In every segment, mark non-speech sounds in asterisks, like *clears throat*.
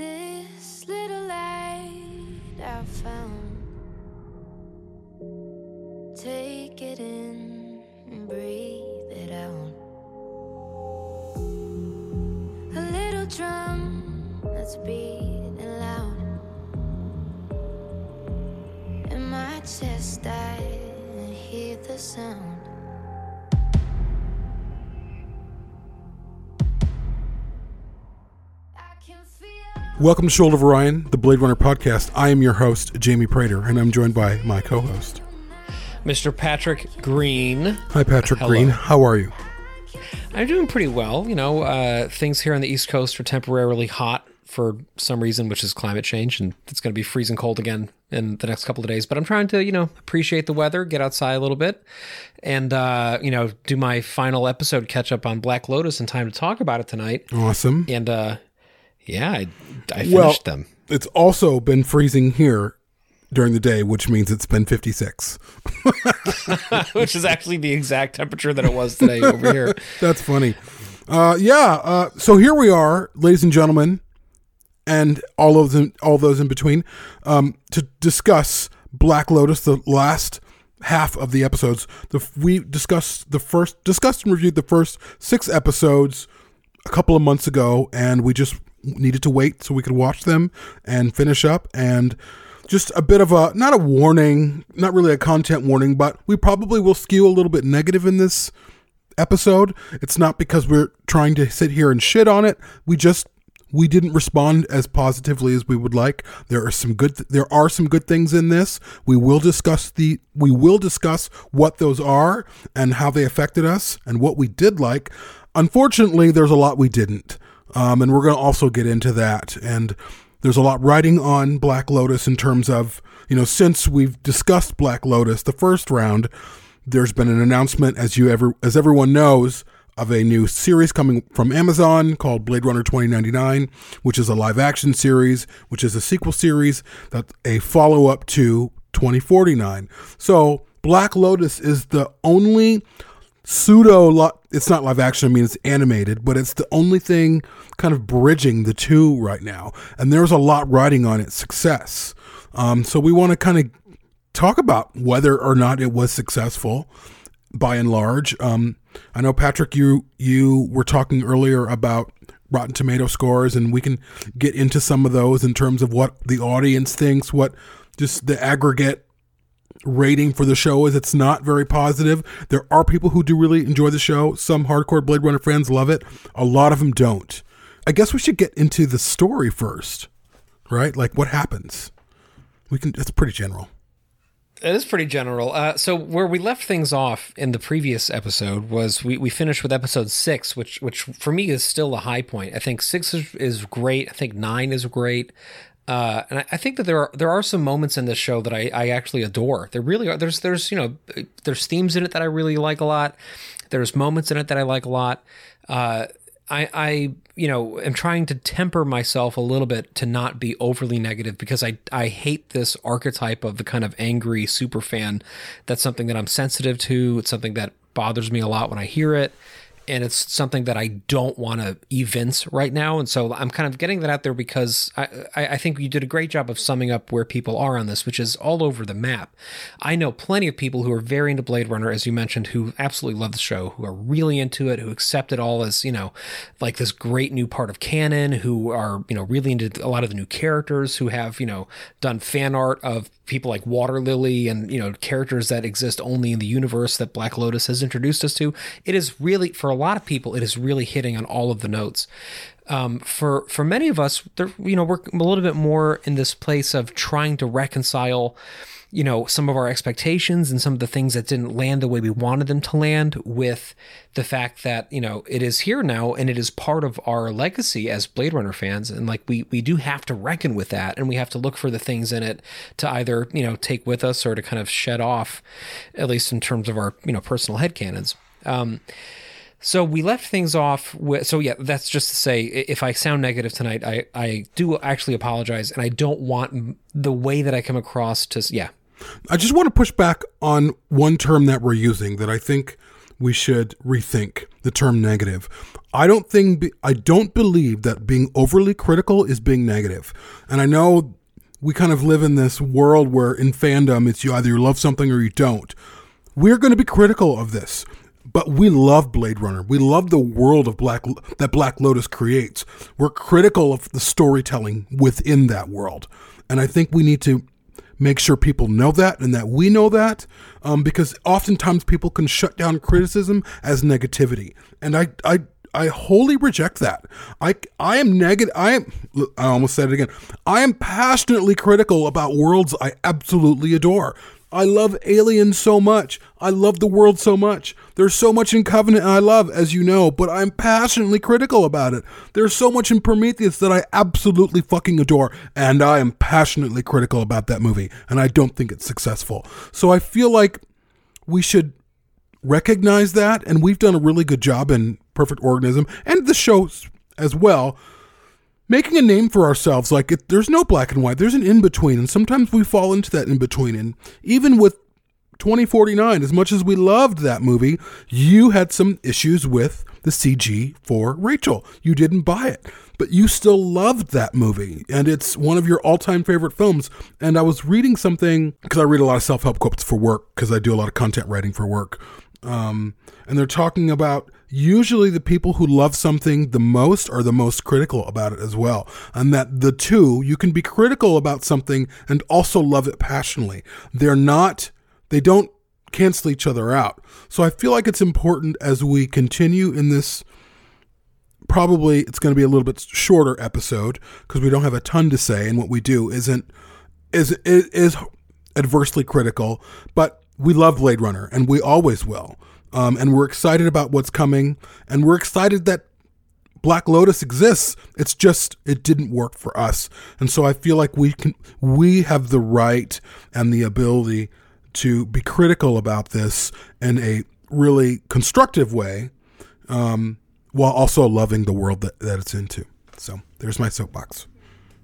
This little light I found. Take it in and breathe it out. A little drum that's beating loud. In my chest, I hear the sound. Welcome to Shoulder of Orion, the Blade Runner podcast. I am your host, Jamie Prater, and I'm joined by my co host. Mr. Patrick Green. Hi, Patrick Hello. Green. How are you? I'm doing pretty well. You know, uh, things here on the East Coast are temporarily hot for some reason, which is climate change, and it's going to be freezing cold again in the next couple of days. But I'm trying to, you know, appreciate the weather, get outside a little bit, and uh, you know, do my final episode catch up on Black Lotus in time to talk about it tonight. Awesome. And uh, yeah, I, I finished Well, them. it's also been freezing here during the day, which means it's been 56. *laughs* which is actually the exact temperature that it was today over here. *laughs* That's funny. Uh, yeah. Uh, so here we are, ladies and gentlemen, and all of them, all those in between, um, to discuss Black Lotus, the last half of the episodes. The we discussed the first, discussed and reviewed the first six episodes a couple of months ago, and we just needed to wait so we could watch them and finish up and. Just a bit of a not a warning, not really a content warning, but we probably will skew a little bit negative in this episode. It's not because we're trying to sit here and shit on it. We just we didn't respond as positively as we would like. There are some good there are some good things in this. We will discuss the we will discuss what those are and how they affected us and what we did like. Unfortunately, there's a lot we didn't. Um, and we're going to also get into that and there's a lot riding on Black Lotus in terms of, you know, since we've discussed Black Lotus the first round, there's been an announcement as you ever as everyone knows of a new series coming from Amazon called Blade Runner 2099, which is a live action series, which is a sequel series that's a follow up to 2049. So, Black Lotus is the only pseudo it's not live action i mean it's animated but it's the only thing kind of bridging the two right now. And there's a lot riding on its success. Um, so we want to kind of talk about whether or not it was successful by and large. Um, i know patrick you you were talking earlier about rotten tomato scores and we can get into some of those in terms of what the audience thinks what just the aggregate rating for the show is it's not very positive. There are people who do really enjoy the show. Some hardcore Blade Runner fans love it. A lot of them don't. I guess we should get into the story first, right? Like what happens. We can. It's pretty general. It is pretty general. Uh, so where we left things off in the previous episode was we, we finished with episode six, which which for me is still a high point. I think six is, is great. I think nine is great. Uh, and I, I think that there are there are some moments in this show that I, I actually adore. There really are. There's there's you know there's themes in it that I really like a lot. There's moments in it that I like a lot. Uh, I, I, you know, am trying to temper myself a little bit to not be overly negative because I, I hate this archetype of the kind of angry super fan. That's something that I'm sensitive to. It's something that bothers me a lot when I hear it. And it's something that I don't want to evince right now. And so I'm kind of getting that out there because I, I, think you did a great job of summing up where people are on this, which is all over the map. I know plenty of people who are very into Blade Runner, as you mentioned, who absolutely love the show, who are really into it, who accept it all as, you know, like this great new part of canon, who are, you know, really into a lot of the new characters, who have, you know, done fan art of people like Water Lily and, you know, characters that exist only in the universe that Black Lotus has introduced us to. It is really, for a lot of people, it is really hitting on all of the notes. Um, for for many of us, there, you know, we're a little bit more in this place of trying to reconcile you know some of our expectations and some of the things that didn't land the way we wanted them to land with the fact that you know it is here now and it is part of our legacy as blade runner fans and like we we do have to reckon with that and we have to look for the things in it to either you know take with us or to kind of shed off at least in terms of our you know personal headcanons um so we left things off with so yeah that's just to say if i sound negative tonight i i do actually apologize and i don't want the way that i come across to yeah I just want to push back on one term that we're using that I think we should rethink the term negative. I don't think I don't believe that being overly critical is being negative. And I know we kind of live in this world where in fandom it's you either you love something or you don't. We're going to be critical of this. But we love Blade Runner. We love the world of Black that Black Lotus creates. We're critical of the storytelling within that world. And I think we need to make sure people know that and that we know that um, because oftentimes people can shut down criticism as negativity and i i I wholly reject that. I I am negative. I am. I almost said it again. I am passionately critical about worlds I absolutely adore. I love Alien so much. I love the world so much. There's so much in Covenant I love, as you know, but I'm passionately critical about it. There's so much in Prometheus that I absolutely fucking adore, and I am passionately critical about that movie, and I don't think it's successful. So I feel like we should recognize that, and we've done a really good job in Perfect Organism and the show as well making a name for ourselves like it, there's no black and white. There's an in between and sometimes we fall into that in between. And even with 2049 as much as we loved that movie you had some issues with the cg for rachel. You didn't buy it but you still loved that movie and it's one of your all-time favorite films. And i was reading something because i read a lot of self-help quotes for work because i do a lot of content writing for work um, and they're talking about usually the people who love something the most are the most critical about it as well. And that the two, you can be critical about something and also love it passionately. They're not, they don't cancel each other out. So I feel like it's important as we continue in this. Probably it's going to be a little bit shorter episode because we don't have a ton to say, and what we do isn't is is adversely critical. But we love Blade Runner, and we always will. Um, and we're excited about what's coming, and we're excited that Black Lotus exists. It's just it didn't work for us, and so I feel like we can we have the right and the ability to be critical about this in a really constructive way, um, while also loving the world that, that it's into. So there's my soapbox.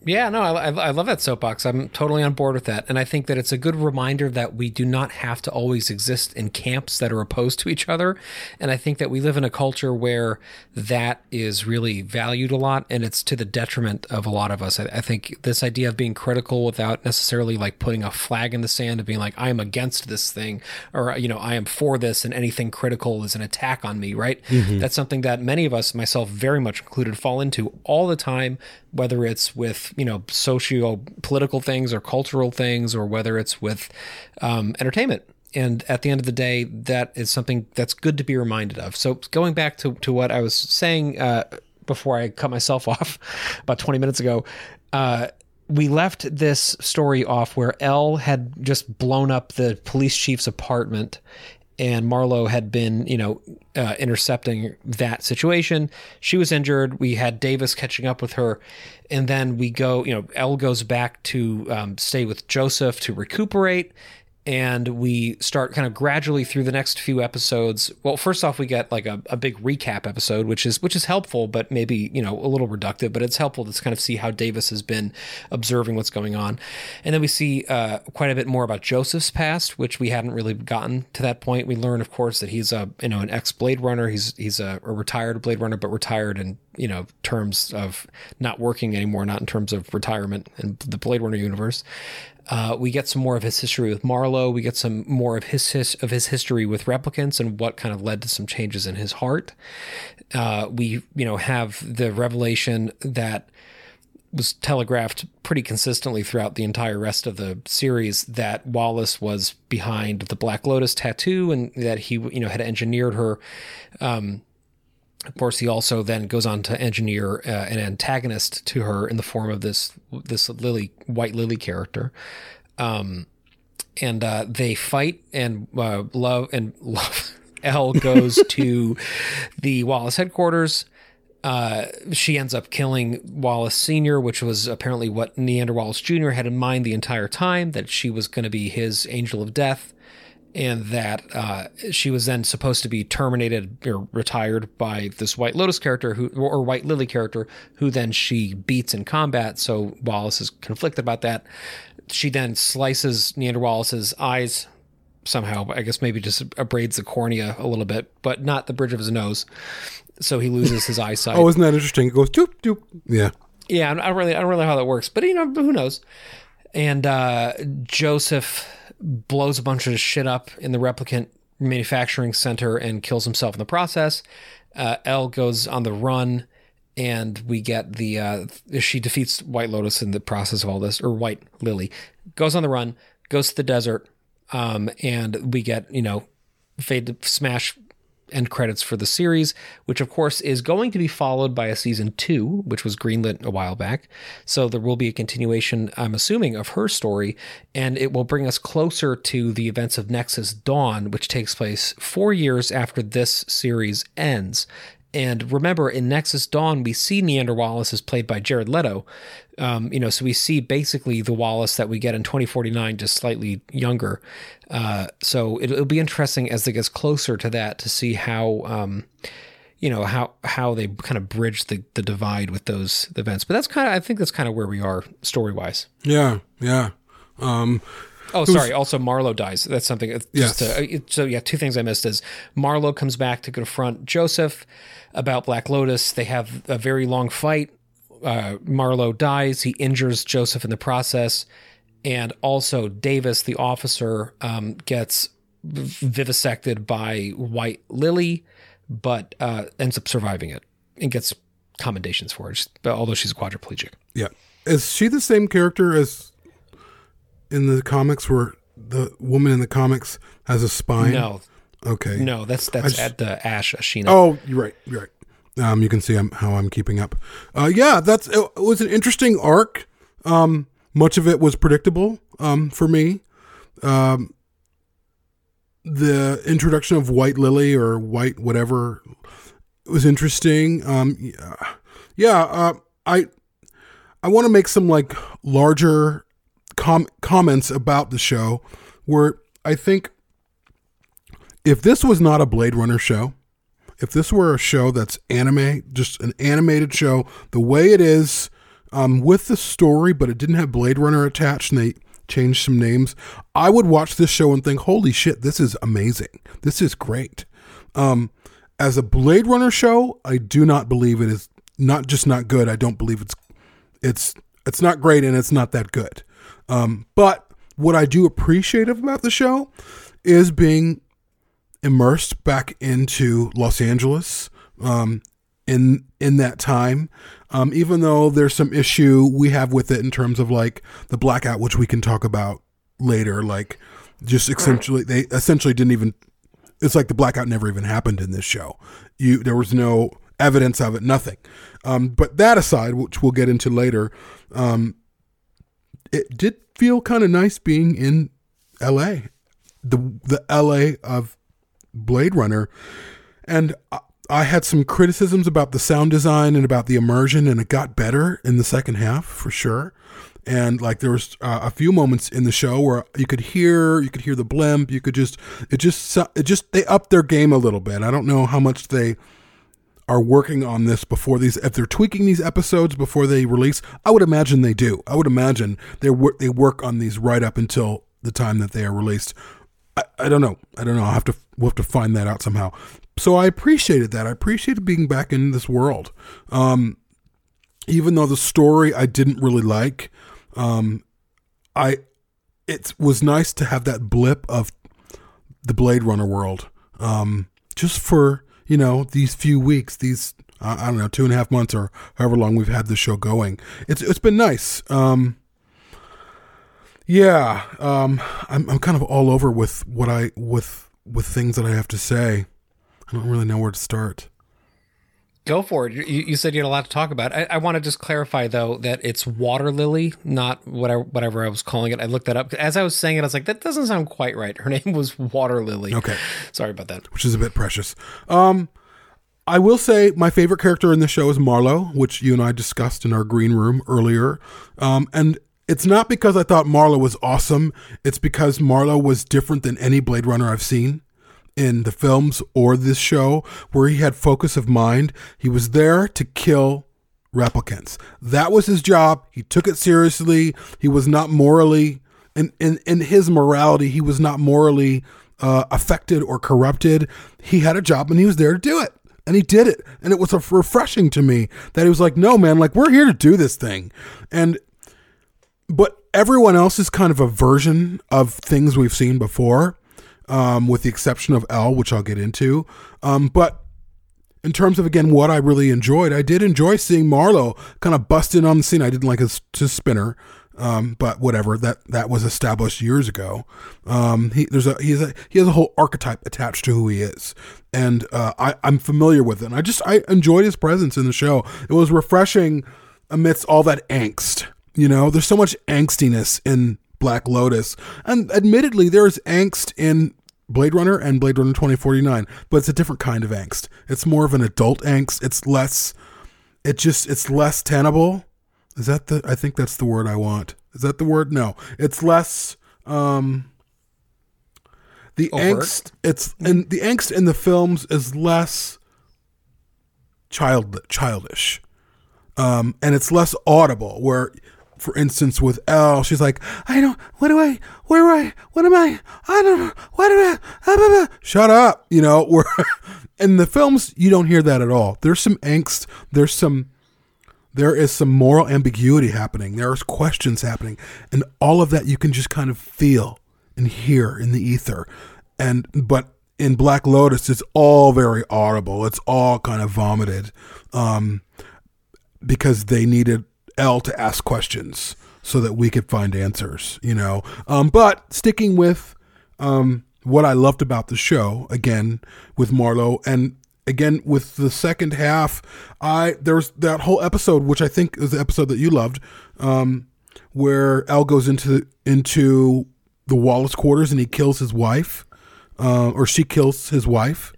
Yeah, no, I, I love that soapbox. I'm totally on board with that. And I think that it's a good reminder that we do not have to always exist in camps that are opposed to each other. And I think that we live in a culture where that is really valued a lot and it's to the detriment of a lot of us. I, I think this idea of being critical without necessarily like putting a flag in the sand of being like, I am against this thing or, you know, I am for this and anything critical is an attack on me, right? Mm-hmm. That's something that many of us, myself very much included, fall into all the time whether it's with you know socio political things or cultural things or whether it's with um, entertainment. And at the end of the day that is something that's good to be reminded of. So going back to, to what i was saying uh, before i cut myself *laughs* off about 20 minutes ago uh, we left this story off where Elle had just blown up the police chief's apartment and Marlowe had been, you know, uh, intercepting that situation. She was injured. We had Davis catching up with her, and then we go. You know, Elle goes back to um, stay with Joseph to recuperate, and we start kind of gradually through the next few episodes. Well first off we get like a, a big recap episode which is which is helpful but maybe you know a little reductive but it's helpful to kind of see how davis has been observing what's going on. And then we see uh, quite a bit more about joseph's past which we hadn't really gotten to that point. We learn of course that he's a you know an ex blade runner. He's he's a, a retired blade runner but retired in you know terms of not working anymore not in terms of retirement in the blade runner universe uh, we get some more of his history with Marlowe. We get some more of his, his of his history with replicants and what kind of led to some changes in his heart. Uh, we you know have the revelation that was telegraphed pretty consistently throughout the entire rest of the series that Wallace was behind the Black Lotus tattoo and that he you know had engineered her um, of course, he also then goes on to engineer uh, an antagonist to her in the form of this this Lily White Lily character, um, and uh, they fight and uh, love and *laughs* love. Elle goes to the Wallace headquarters. Uh, she ends up killing Wallace Sr., which was apparently what Niander Wallace Jr. had in mind the entire time that she was going to be his angel of death and that uh, she was then supposed to be terminated or retired by this White Lotus character who or White Lily character who then she beats in combat. So Wallace is conflicted about that. She then slices Niander Wallace's eyes somehow. I guess maybe just abrades the cornea a little bit, but not the bridge of his nose. So he loses his *laughs* eyesight. Oh, isn't that interesting? It goes doop doop. Yeah. Yeah, I don't really, I don't really know how that works, but you know, who knows? And uh, Joseph blows a bunch of shit up in the replicant manufacturing center and kills himself in the process. Uh, Elle goes on the run, and we get the uh, she defeats White Lotus in the process of all this, or White Lily goes on the run, goes to the desert, um, and we get you know fade to smash end credits for the series, which of course is going to be followed by a season two, which was greenlit a while back. So there will be a continuation, I'm assuming, of her story, and it will bring us closer to the events of Nexus Dawn, which takes place four years after this series ends. And remember, in Nexus Dawn, we see Niander Wallace is played by Jared Leto. Um, you know, so we see basically the Wallace that we get in 2049, just slightly younger. Uh, so it, will be interesting as it gets closer to that to see how, um, you know, how how they kind of bridge the, the divide with those events. But that's kind of, I think that's kind of where we are story wise. Yeah, yeah. Um, Oh, sorry. Also, Marlowe dies. That's something. Just Yes. to, so yeah, two things I missed is Marlowe comes back to confront Joseph about Black Lotus. They have a very long fight. Uh, Marlowe dies. He injures Joseph in the process, and also Davis, the officer, um, gets vivisected by White Lily, but uh, ends up surviving it and gets commendations for it. Although she's quadriplegic. yeah. Is she the same character as in the comics where the woman in the comics has a spine? No, Okay. no, that's that's just- at the Ash Ashina. Oh, you're right. You're right. Um, you can see I'm, how I'm keeping up. Uh, yeah, that's it was an interesting arc. Um, much of it was predictable um, for me. Um, the introduction of White Lily or White whatever was interesting. Um, yeah, yeah uh, I I want to make some like larger com- comments about the show where I think if this was not a Blade Runner show, if this were a show that's anime, just an animated show, the way it is, um, with the story, but it didn't have Blade Runner attached and they changed some names, I would watch this show and think, holy shit, this is amazing. This is great. Um, as a Blade Runner show, I do not believe it is not just not good. I don't believe it's it's it's not great and it's not that good. Um, but what I do appreciate about the show is being immersed back into Los Angeles um, in in that time. Um, even though there's some issue we have with it in terms of like the blackout, which we can talk about later. Like, just essentially, they essentially didn't even. It's like the blackout never even happened in this show. You there was no evidence of it, nothing. Um, but that aside, which we'll get into later, um, it did feel kind of nice being in L.A. the the L.A. of Blade Runner, and I- had some criticisms about the sound design and about the immersion, and it got better in the second half for sure. And like there was uh, a few moments in the show where you could hear, you could hear the blimp, you could just, it just, it just they upped their game a little bit. I don't know how much they are working on this before these if they're tweaking these episodes before they release i would imagine they do i would imagine they work they work on these right up until the time that they are released i, I don't know. I don't know. I'll have to we'll have to find that out somehow. So i appreciated that. I appreciated being back in this world. Um even though the story i didn't really like um i it was nice to have that blip of the Blade Runner world, um, just for you know these few weeks, these I don't know two and a half months or however long we've had the show going. It's it's been nice. Um, yeah, um, I'm I'm kind of all over with what I with with things that I have to say. I don't really know where to start. Go for it. You, you said you had a lot to talk about. I, I want to just clarify though that it's water lily, not whatever whatever I was calling it. I looked that up as I was saying it. I was like, that doesn't sound quite right. Her *laughs* name was Water Lily. Okay. Sorry about that. which is a bit precious. Um, I will say my favorite character in the show is Marlowe, which you and I discussed in our green room earlier. Um, and it's not because I thought Marlowe was awesome. It's because Marlowe was different than any Blade Runner I've seen in the films or this show, where he had focus of mind. He was there to kill replicants. That was his job. He took it seriously. He was not morally in in, in his morality, he was not morally uh, affected or corrupted. He had a job and he was there to do it. And he did it. And it was refreshing to me that he was like, no, man, like we're here to do this thing. And, but everyone else is kind of a version of things we've seen before, um, with the exception of Elle, which I'll get into. Um, but in terms of again what I really enjoyed, I did enjoy seeing Marlowe kind of bust in on the scene. I didn't like his, his spinner, um, but whatever that that was established years ago. Um, he there's a he has a he has a whole archetype attached to who he is, and uh, I I'm familiar with it. And I just I enjoyed his presence in the show. It was refreshing amidst all that angst. You know, there's so much angstiness in Black Lotus, and admittedly, there's angst in Blade Runner and Blade Runner 2049, but it's a different kind of angst. It's more of an adult angst. It's less, it just, it's less tenable. Is that the, I think that's the word I want. Is that the word? No, it's less, um, the Overt? angst, it's, and the angst in the films is less child, childish. Um, and it's less audible where, for instance, with Elle, she's like, I don't, what do I, where do I, what am I, I don't know, what do I, ah, blah, blah." shut up, you know, *laughs* where in the films, you don't hear that at all. There's some angst, there's some, there is some moral ambiguity happening, there's questions happening, and all of that you can just kind of feel and hear in the ether. And, but in Black Lotus, it's all very audible, it's all kind of vomited. Um, because they needed Elle to ask questions so that we could find answers, you know. Um, but sticking with um, what I loved about the show, again with Marlowe, and again with the second half, I there's that whole episode, which I think is the episode that you loved, um, where Elle goes into into the Wallace quarters and he kills his wife, uh, or she kills his wife.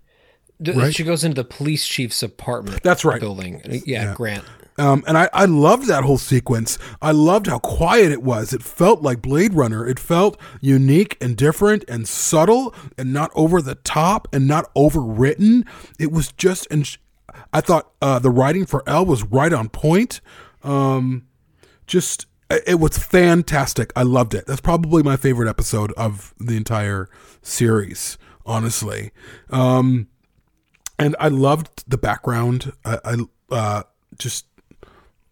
Right. She goes into the police chief's apartment. That's right. Building. Yeah, Grant. Um, and I, I loved that whole sequence. I loved how quiet it was. It felt like Blade Runner. It felt unique and different and subtle and not over the top and not overwritten. It was just, and sh- I thought uh, the writing for Elle was right on point. Um, just, it was fantastic. I loved it. That's probably my favorite episode of the entire series, honestly. Um, and I loved the background. I, I uh, just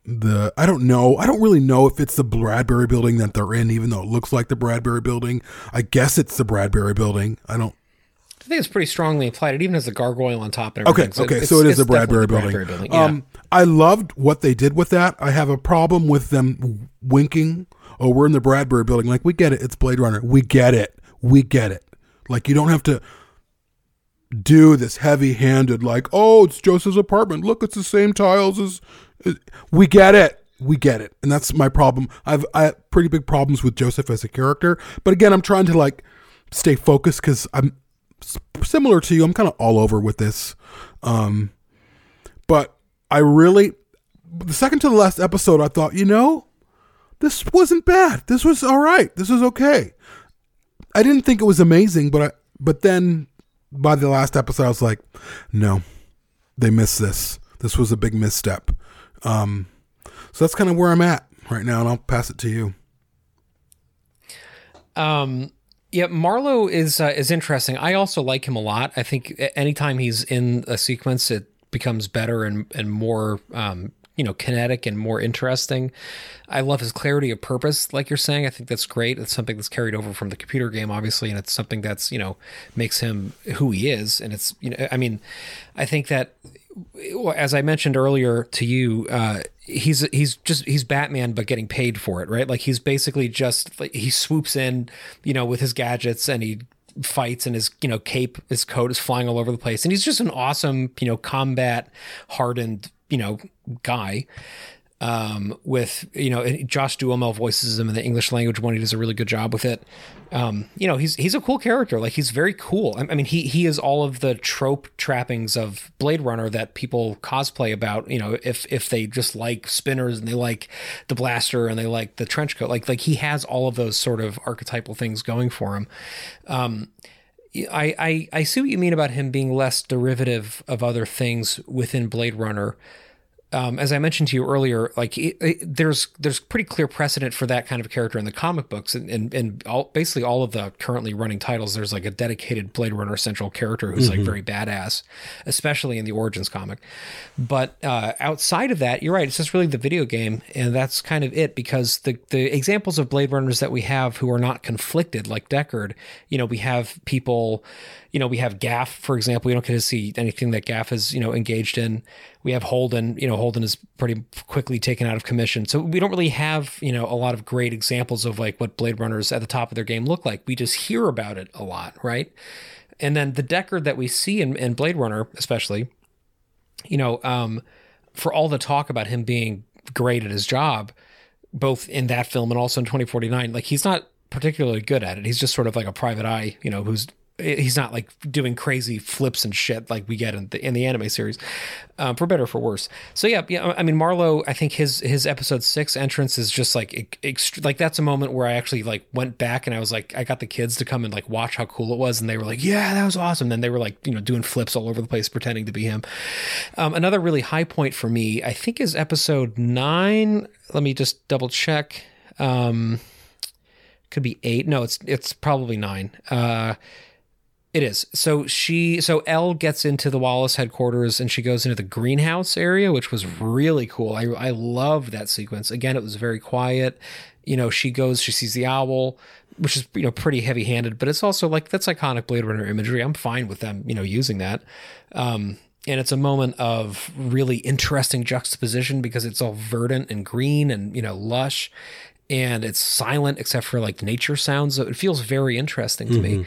the I don't know. I don't really know if it's the Bradbury building that they're in, even though it looks like the Bradbury building. I guess it's the Bradbury building. I don't. I think it's pretty strongly implied. It even has the gargoyle on top and Okay, everything. okay, so it is the Bradbury. Bradbury building. Um, I loved what they did with that. I have a problem with them winking. Oh, we're in the Bradbury building. Like we get it. It's Blade Runner. We get it. We get it. Like you don't have to do this heavy-handed. Like oh, it's Joseph's apartment. Look, it's the same tiles as. We get it. We get it, and that's my problem. I've I have pretty big problems with Joseph as a character, but again, I'm trying to like stay focused because I'm similar to you. I'm kind of all over with this. Um, but I really, the second to the last episode, I thought, you know, this wasn't bad. This was all right. This was okay. I didn't think it was amazing, but I, but then by the last episode, I was like, no, they missed this. This was a big misstep. Um, so that's kind of where I'm at right now, and I'll pass it to you. Um, yeah, Marlowe is uh, is interesting. I also like him a lot. I think anytime he's in a sequence, it becomes better and and more um, you know kinetic and more interesting. I love his clarity of purpose, like you're saying. I think that's great. It's something that's carried over from the computer game, obviously, and it's something that's you know makes him who he is. And it's you know, I mean, I think that as I mentioned earlier to you, uh, he's he's just he's Batman, but getting paid for it, right? Like he's basically just like, he swoops in, you know, with his gadgets and he fights and his you know cape, his coat is flying all over the place, and he's just an awesome you know combat hardened you know guy um, with you know Josh Duhamel voices him in the English language one. He does a really good job with it. Um, you know, he's he's a cool character. Like he's very cool. I, I mean, he he is all of the trope trappings of Blade Runner that people cosplay about. You know, if if they just like spinners and they like the blaster and they like the trench coat, like like he has all of those sort of archetypal things going for him. Um, I, I I see what you mean about him being less derivative of other things within Blade Runner um, as I mentioned to you earlier, like it, it, there's there's pretty clear precedent for that kind of character in the comic books, and and, and all, basically all of the currently running titles. There's like a dedicated Blade Runner central character who's like very badass, especially in the Origins comic. But uh, outside of that, you're right. It's just really the video game, and that's kind of it. Because the the examples of Blade Runners that we have who are not conflicted, like Deckard, you know, we have people you know, we have Gaff, for example. We don't get to see anything that Gaff is, you know, engaged in. We have Holden. You know, Holden is pretty quickly taken out of commission. So we don't really have, you know, a lot of great examples of like what Blade Runners at the top of their game look like. We just hear about it a lot, right? And then the Deckard that we see in, in Blade Runner, especially, you know, um, for all the talk about him being great at his job, both in that film and also in 2049, like he's not particularly good at it. He's just sort of like a private eye, you know, who's he's not like doing crazy flips and shit like we get in the in the anime series, um, for better or for worse. So yeah, yeah. I mean, Marlowe. I think his his episode six entrance is just like ext- like that's a moment where I actually like went back and I was like, I got the kids to come and like watch how cool it was, and they were like, yeah, that was awesome. Then they were like, you know, doing flips all over the place, pretending to be him. Um, another really high point for me, I think, is episode nine. Let me just double check. Um, could be eight. No, it's it's probably nine. Uh, it is. So she, so Elle gets into the Wallace headquarters and she goes into the greenhouse area, which was really cool. I, I love that sequence. Again, it was very quiet. You know, she goes, she sees the owl, which is, you know, pretty heavy handed, but it's also like that's iconic Blade Runner imagery. I'm fine with them, you know, using that. Um, and it's a moment of really interesting juxtaposition because it's all verdant and green and, you know, lush and it's silent except for like nature sounds. So it feels very interesting to mm-hmm. me.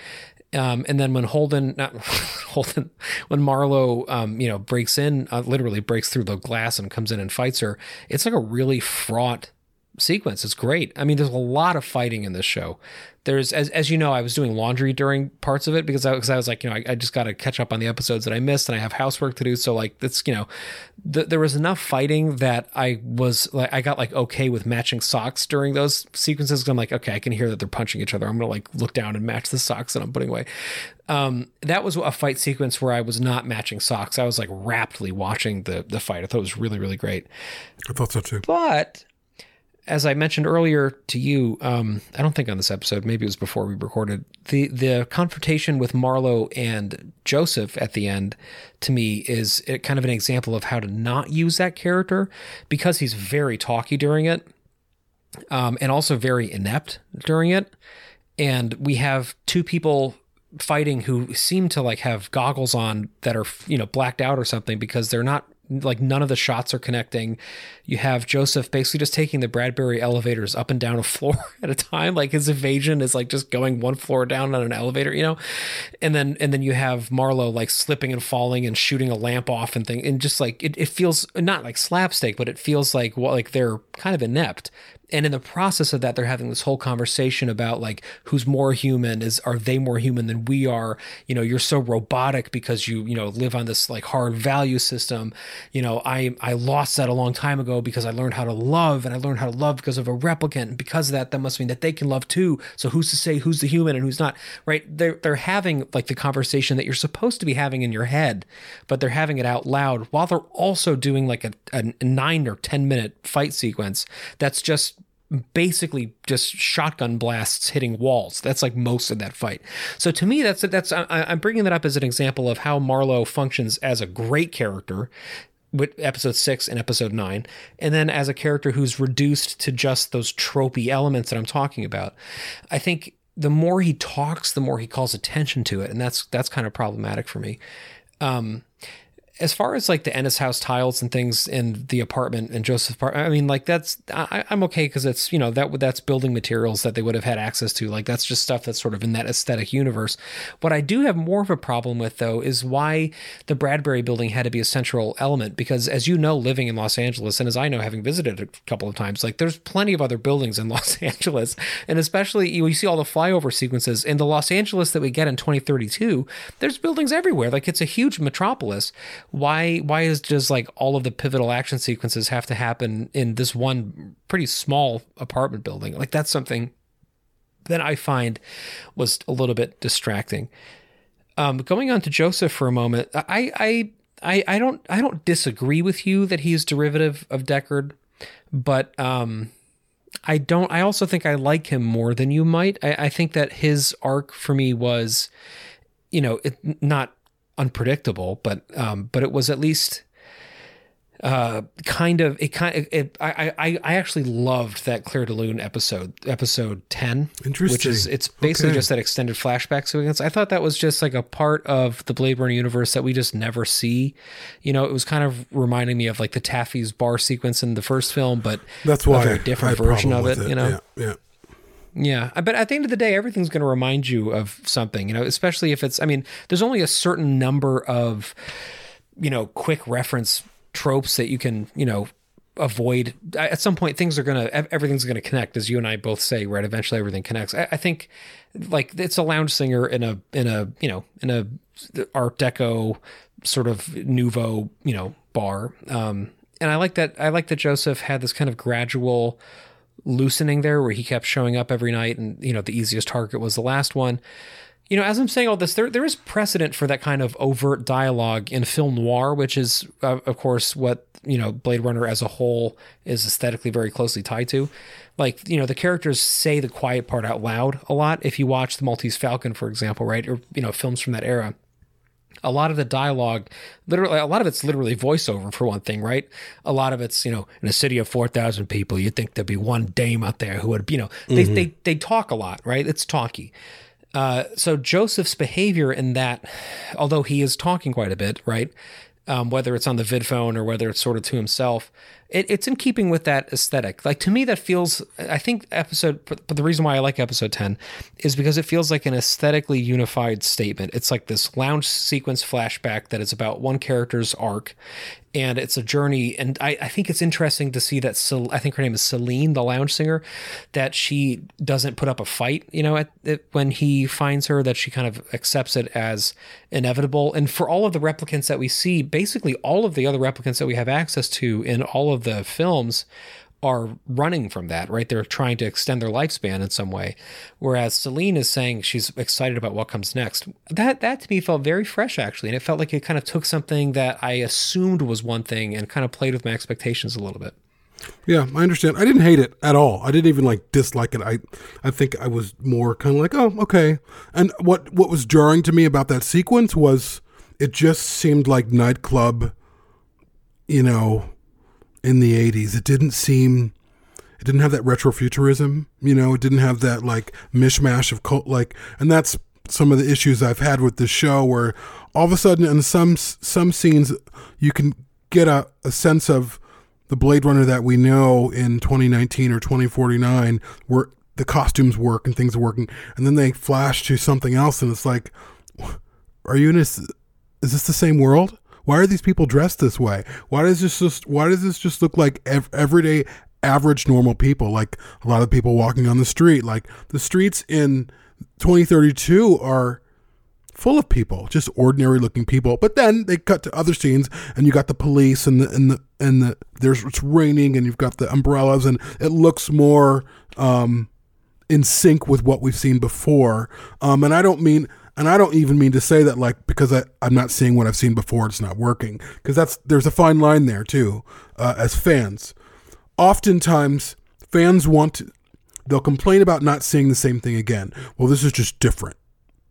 Um, and then when Holden, not *laughs* Holden, when Marlowe, um, you know, breaks in, uh, literally breaks through the glass and comes in and fights her, it's like a really fraught sequence. It's great. I mean, there's a lot of fighting in this show. There's, as, as you know, I was doing laundry during parts of it because I, because I was like, you know, I, I just got to catch up on the episodes that I missed and I have housework to do. So like, it's, you know, th- there was enough fighting that I was like, I got like okay with matching socks during those sequences. I'm like, okay, I can hear that they're punching each other. I'm going to like look down and match the socks that I'm putting away. Um, that was a fight sequence where I was not matching socks. I was like raptly watching the, the fight. I thought it was really, really great. I thought so too. But as I mentioned earlier to you, um, I don't think on this episode, maybe it was before we recorded the the confrontation with Marlowe and Joseph at the end. To me, is kind of an example of how to not use that character because he's very talky during it, um, and also very inept during it. And we have two people fighting who seem to like have goggles on that are you know blacked out or something because they're not like none of the shots are connecting. You have Joseph basically just taking the Bradbury elevators up and down a *laughs* floor at a time. Like his evasion is like just going one floor down on an elevator, you know? And then and then you have Marlowe like slipping and falling and shooting a lamp off and thing and just like it, it feels not like slapstick, but it feels like well, like they're kind of inept and in the process of that they're having this whole conversation about like who's more human is are they more human than we are? You know you're so robotic because you you know live on this like hard value system. You know i i lost that a long time ago because i learned how to love and i learned how to love because of a replicant. And because of that that must mean that they can love too. So who's to say who's the human and who's not right? They're they're having like the conversation that you're supposed to be having in your head but they're having it out loud while they're also doing like a, a nine or ten minute fight sequence that's just basically just shotgun blasts hitting walls. That's like most of that fight. So to me, that's that's I, am bringing that up as an example of how Marlowe functions as a great character. With episode six and episode nine, and then as a character who's reduced to just those tropey elements that I'm talking about, I think the more he talks, the more he calls attention to it, and that's that's kind of problematic for me. Um, as far as like the Ennis house tiles and things in the apartment and Joseph's apartment, I mean, like that's I, am okay because it's you know that that's building materials that they would have had access to. Like that's just stuff that's sort of in that aesthetic universe. What I do have more of a problem with though is why the Bradbury building had to be a central element because as you know, living in Los Angeles and as I know, having visited a couple of times, like there's plenty of other buildings in *laughs* Los Angeles, and especially you, you see all the flyover sequences in the Los Angeles that we get in 2032. There's buildings everywhere. Like it's a huge metropolis why why is just like all of the pivotal action sequences have to happen in this one pretty small apartment building? Like that's something that I find was a little bit distracting. Um, going on to Joseph for a moment, I, I I, I don't I don't disagree with you that he's derivative of Deckard, but um, I don't. I also think I like him more than you might. I, I think that his arc for me was, you know, it, not unpredictable, but um, but it was at least uh, kind of it kind of it, I I I actually loved that Clair de Lune episode episode ten, which is it's basically Okay. just that extended flashback sequence. I thought that was just like a part of the Blade Runner universe that we just never see. You know, it was kind of reminding me of like the Taffy's bar sequence in the first film, but That's why a very different a version of problem it. You know, yeah, yeah. Yeah, but at the end of the day, everything's going to remind you of something, you know, especially if it's, I mean, there's only a certain number of, you know, quick reference tropes that you can, you know, avoid. At some point, things are going to, everything's going to connect, as you and I both say, right? Eventually, everything connects. I, I think, like, it's a lounge singer in a, in a, you know, in a Art Deco sort of nouveau, you know, bar. Um, and I like that. I like that Joseph had this kind of gradual loosening there where he kept showing up every night and you know the easiest target was the last one. You know as i'm saying all this there there is precedent for that kind of overt dialogue in film noir which is uh, of course what you know blade runner as a whole is aesthetically very closely tied to. Like you know the characters say the quiet part out loud a lot. If you watch the maltese falcon for example right or you know films from that era a lot of the dialogue literally a lot of it's literally voiceover for one thing right? A lot of it's you know in a city of 4000 people you'd think there'd be one dame out there who would you know they they, they talk a lot right? It's talky. Uh, so joseph's behavior in that although he is talking quite a bit right um, whether it's on the vidphone or whether it's sort of to himself it, it's in keeping with that aesthetic. Like to me that feels i think episode but the reason why i like episode 10 is because it feels like an aesthetically unified statement. It's like this lounge sequence flashback that is about one character's arc and it's a journey. And i, I think it's interesting to see that Cel- i think her name is celine the lounge singer that she doesn't put up a fight you know at, at, when he finds her that she kind of accepts it as inevitable. And for all of the replicants that we see basically all of the other replicants that we have access to in all of the films are running from that, right? They're trying to extend their lifespan in some way. Whereas Celine is saying she's excited about what comes next. That that to me felt very fresh actually, and it felt like it kind of took something that I assumed was one thing and kind of played with my expectations a little bit. Yeah, I understand. I didn't hate it at all. I didn't even like dislike it. I I think I was more kind of like, "Oh, okay." And what what was jarring to me about that sequence was it just seemed like nightclub you know, in the 80s. It didn't seem it didn't have that retrofuturism, you know, it didn't have that like mishmash of cult like and that's some of the issues I've had with this show where all of a sudden in some some scenes you can get a, a sense of the Blade Runner that we know in 2019 or 2049 where the costumes work and things are working and then they flash to something else and it's like are you in a, is this the same world why are these people dressed this way why does this just why does this just look like ev- everyday average normal people like a lot of people walking on the street like the streets in 2032 are full of people, just ordinary looking people. But then they cut to other scenes, and you got the police and the and the and the there's it's raining, and you've got the umbrellas, and it looks more um, in sync with what we've seen before. Um, and I don't mean. And I don't even mean to say that like because I, I'm not seeing what I've seen before, it's not working. Because that's there's a fine line there too. Uh, as fans, oftentimes fans want to, they'll complain about not seeing the same thing again. Well, this is just different.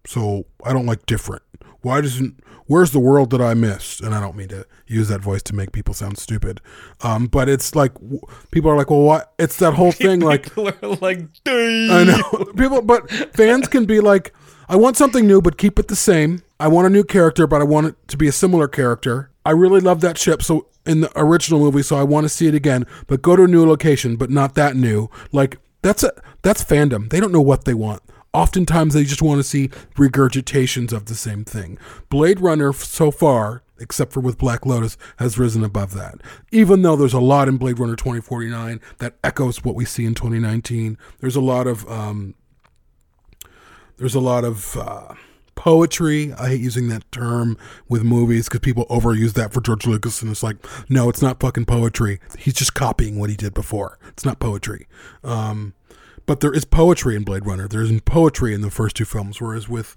So I don't like different. Why doesn't where's the world that I missed? And I don't mean to use that voice to make people sound stupid. Um, but it's like w- people are like, well, what? It's that whole thing. Like *laughs* People are like, I know people, but fans can be like, I want something new, but keep it the same. I want a new character, but I want it to be a similar character. I really love that ship, so in the original movie, so I want to see it again. But go to a new location, but not that new. Like that's a that's fandom. They don't know what they want. Oftentimes, they just want to see regurgitations of the same thing. Blade Runner, so far, except for with Black Lotus, has risen above that. Even though there's a lot in Blade Runner 2049 that echoes what we see in 2019, there's a lot of um, there's a lot of uh, poetry. I hate using that term with movies because people overuse that for George Lucas, and it's like, no, it's not fucking poetry. He's just copying what he did before. It's not poetry. Um, but there is poetry in Blade Runner. There isn't poetry in the first two films, whereas with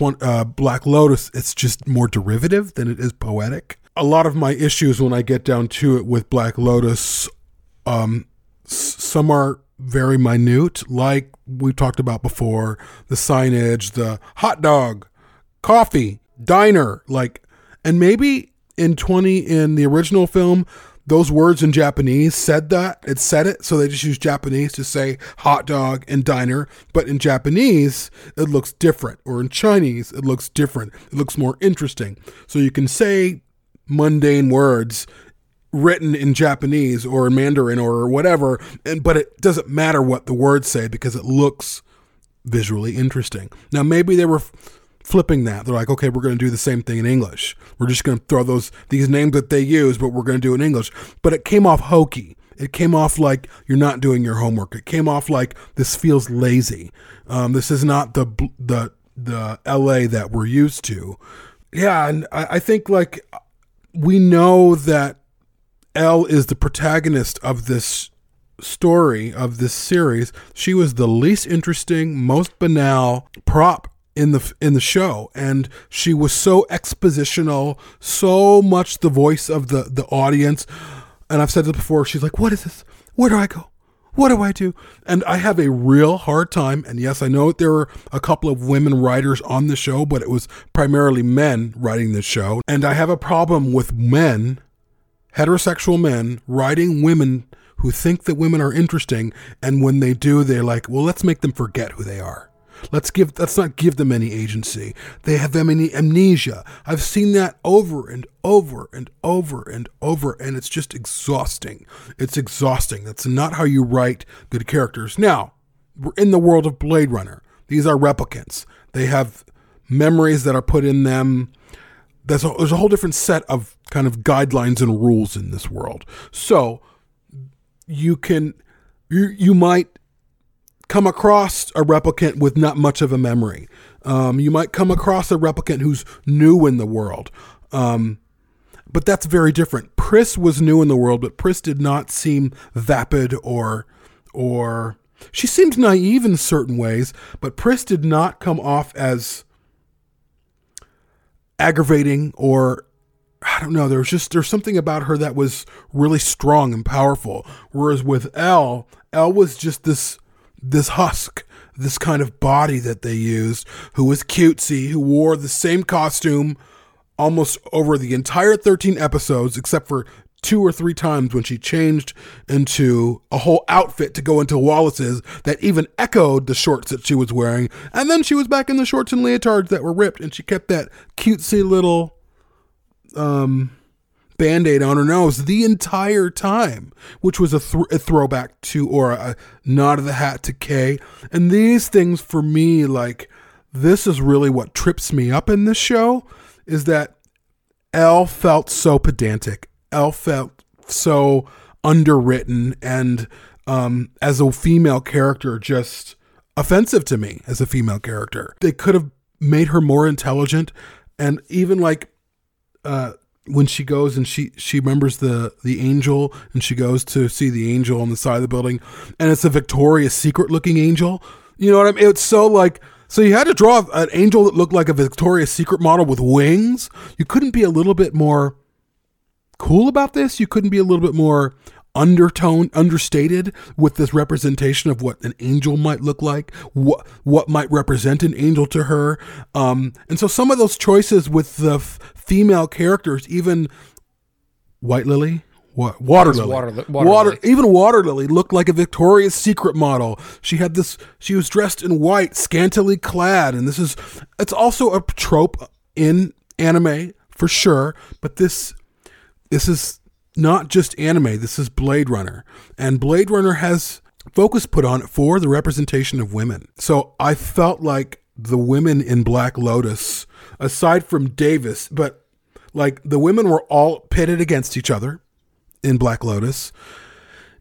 uh, Black Lotus, it's just more derivative than it is poetic. A lot of my issues when I get down to it with Black Lotus, um, some are very minute, like we talked about before the signage, the hot dog, coffee, diner, like, and maybe in 20 in the original film, those words in Japanese said that it said it, so they just use Japanese to say hot dog and diner. But in Japanese, it looks different, or in Chinese, it looks different. It looks more interesting. So you can say mundane words written in Japanese or in Mandarin or whatever, and but it doesn't matter what the words say because it looks visually interesting. Now maybe they were flipping that. They're like, okay, we're going to do the same thing in English. We're just going to throw those these names that they use, but we're going to do it in English. But it came off hokey. It came off like you're not doing your homework. It came off like this feels lazy. Um, this is not the the the LA that we're used to. Yeah, and I, I think like we know that Elle is the protagonist of this story of this series. She was the least interesting, most banal prop in the in the show and she was so expositional, so much the voice of the the audience. And I've said this before, she's like, "What is this? Where do I go? What do I do?" And I have a real hard time. And yes, I know there were a couple of women writers on the show, but it was primarily men writing the show. And I have a problem with men heterosexual men writing women who think that women are interesting and when they do they're like well let's make them forget who they are. Let's give let's not give them any agency. They have amnesia. I've seen that over and over and over and over and it's just exhausting. It's exhausting. That's not how you write good characters. Now we're in the world of blade runner. These are replicants. They have memories that are put in them there's a, there's a whole different set of kind of guidelines and rules in this world. So you can you you might come across a replicant with not much of a memory. Um, you might come across a replicant who's new in the world. Um, but that's very different. Pris was new in the world, but Pris did not seem vapid or or she seemed naive in certain ways, but Pris did not come off as aggravating or I don't know. There was just there's something about her that was really strong and powerful. Whereas with Elle, Elle was just this this husk, this kind of body that they used, who was cutesy, who wore the same costume almost over the entire 13 episodes, except for two or three times when she changed into a whole outfit to go into Wallace's that even echoed the shorts that she was wearing. And then she was back in the shorts and leotards that were ripped, and she kept that cutesy little um, band aid on her nose the entire time, which was a, th- a throwback to or a nod of the hat to Kay. And these things for me, like, this is really what trips me up in this show is that Elle felt so pedantic. Elle felt so underwritten and um, as a female character just offensive to me as a female character. They could have made her more intelligent and even like uh, when she goes and she she remembers the the angel and she goes to see the angel on the side of the building and it's a Victoria's Secret looking angel. You know what I mean? It's so like so you had to draw an angel that looked like a Victoria's Secret model with wings. You couldn't be a little bit more cool about this. You couldn't be a little bit more undertone understated with this representation of what an angel might look like what what might represent an angel to her um and so some of those choices with the f- female characters even white lily what water lily Water Water water Lily. even water lily looked like a victoria's secret model she had this she was dressed in white scantily clad and this is it's also a trope in anime for sure but this this is not just anime this is blade runner. And blade runner has focus put on it for the representation of women. So i felt like the women in black lotus aside from davis but like the women were all pitted against each other in black lotus.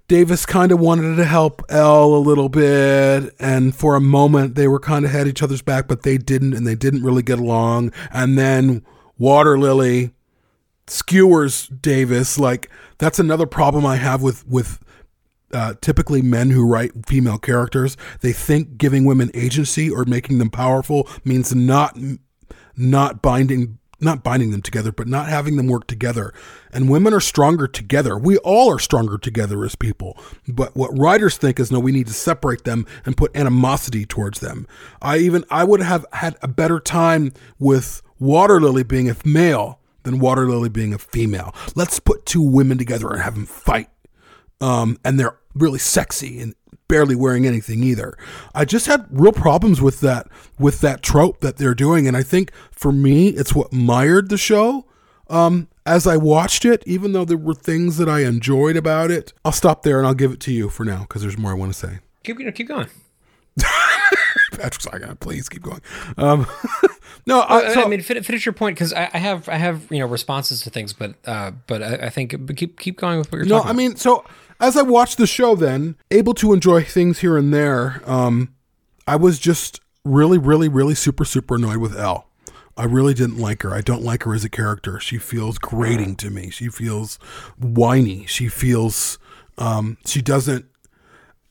Davis kind of wanted to help Elle a little bit, and for a moment they were kind of had each other's back, but they didn't, and they didn't really get along. And then Water Lily skewers Davis. Like that's another problem I have with with uh, typically men who write female characters. They think giving women agency or making them powerful means not not binding not binding them together but not having them work together. And women are stronger together. We all are stronger together as people. But what writers think is no we need to separate them and put animosity towards them. I even i would have had a better time with water lily being a male than water lily being a female let's put two women together and have them fight um, and they're really sexy and barely wearing anything either. I just had real problems with that with that trope that they're doing, and I think for me, it's what mired the show. Um, as I watched it, even though there were things that I enjoyed about it, I'll stop there and I'll give it to you for now because there's more I want to say. Keep keep going. *laughs* Patrick's like, "Uh, please keep going. Um, *laughs* no, I, I, so- I mean, fin- finish your point because I, I have I have you know responses to things, but uh, but I, I think but keep keep going with what you're talking about. No. I mean, so as I watched the show, then able to enjoy things here and there, um, I was just really, really, really super, super annoyed with Elle. I really didn't like her. I don't like her as a character. She feels grating to me. She feels whiny. She feels um, she doesn't.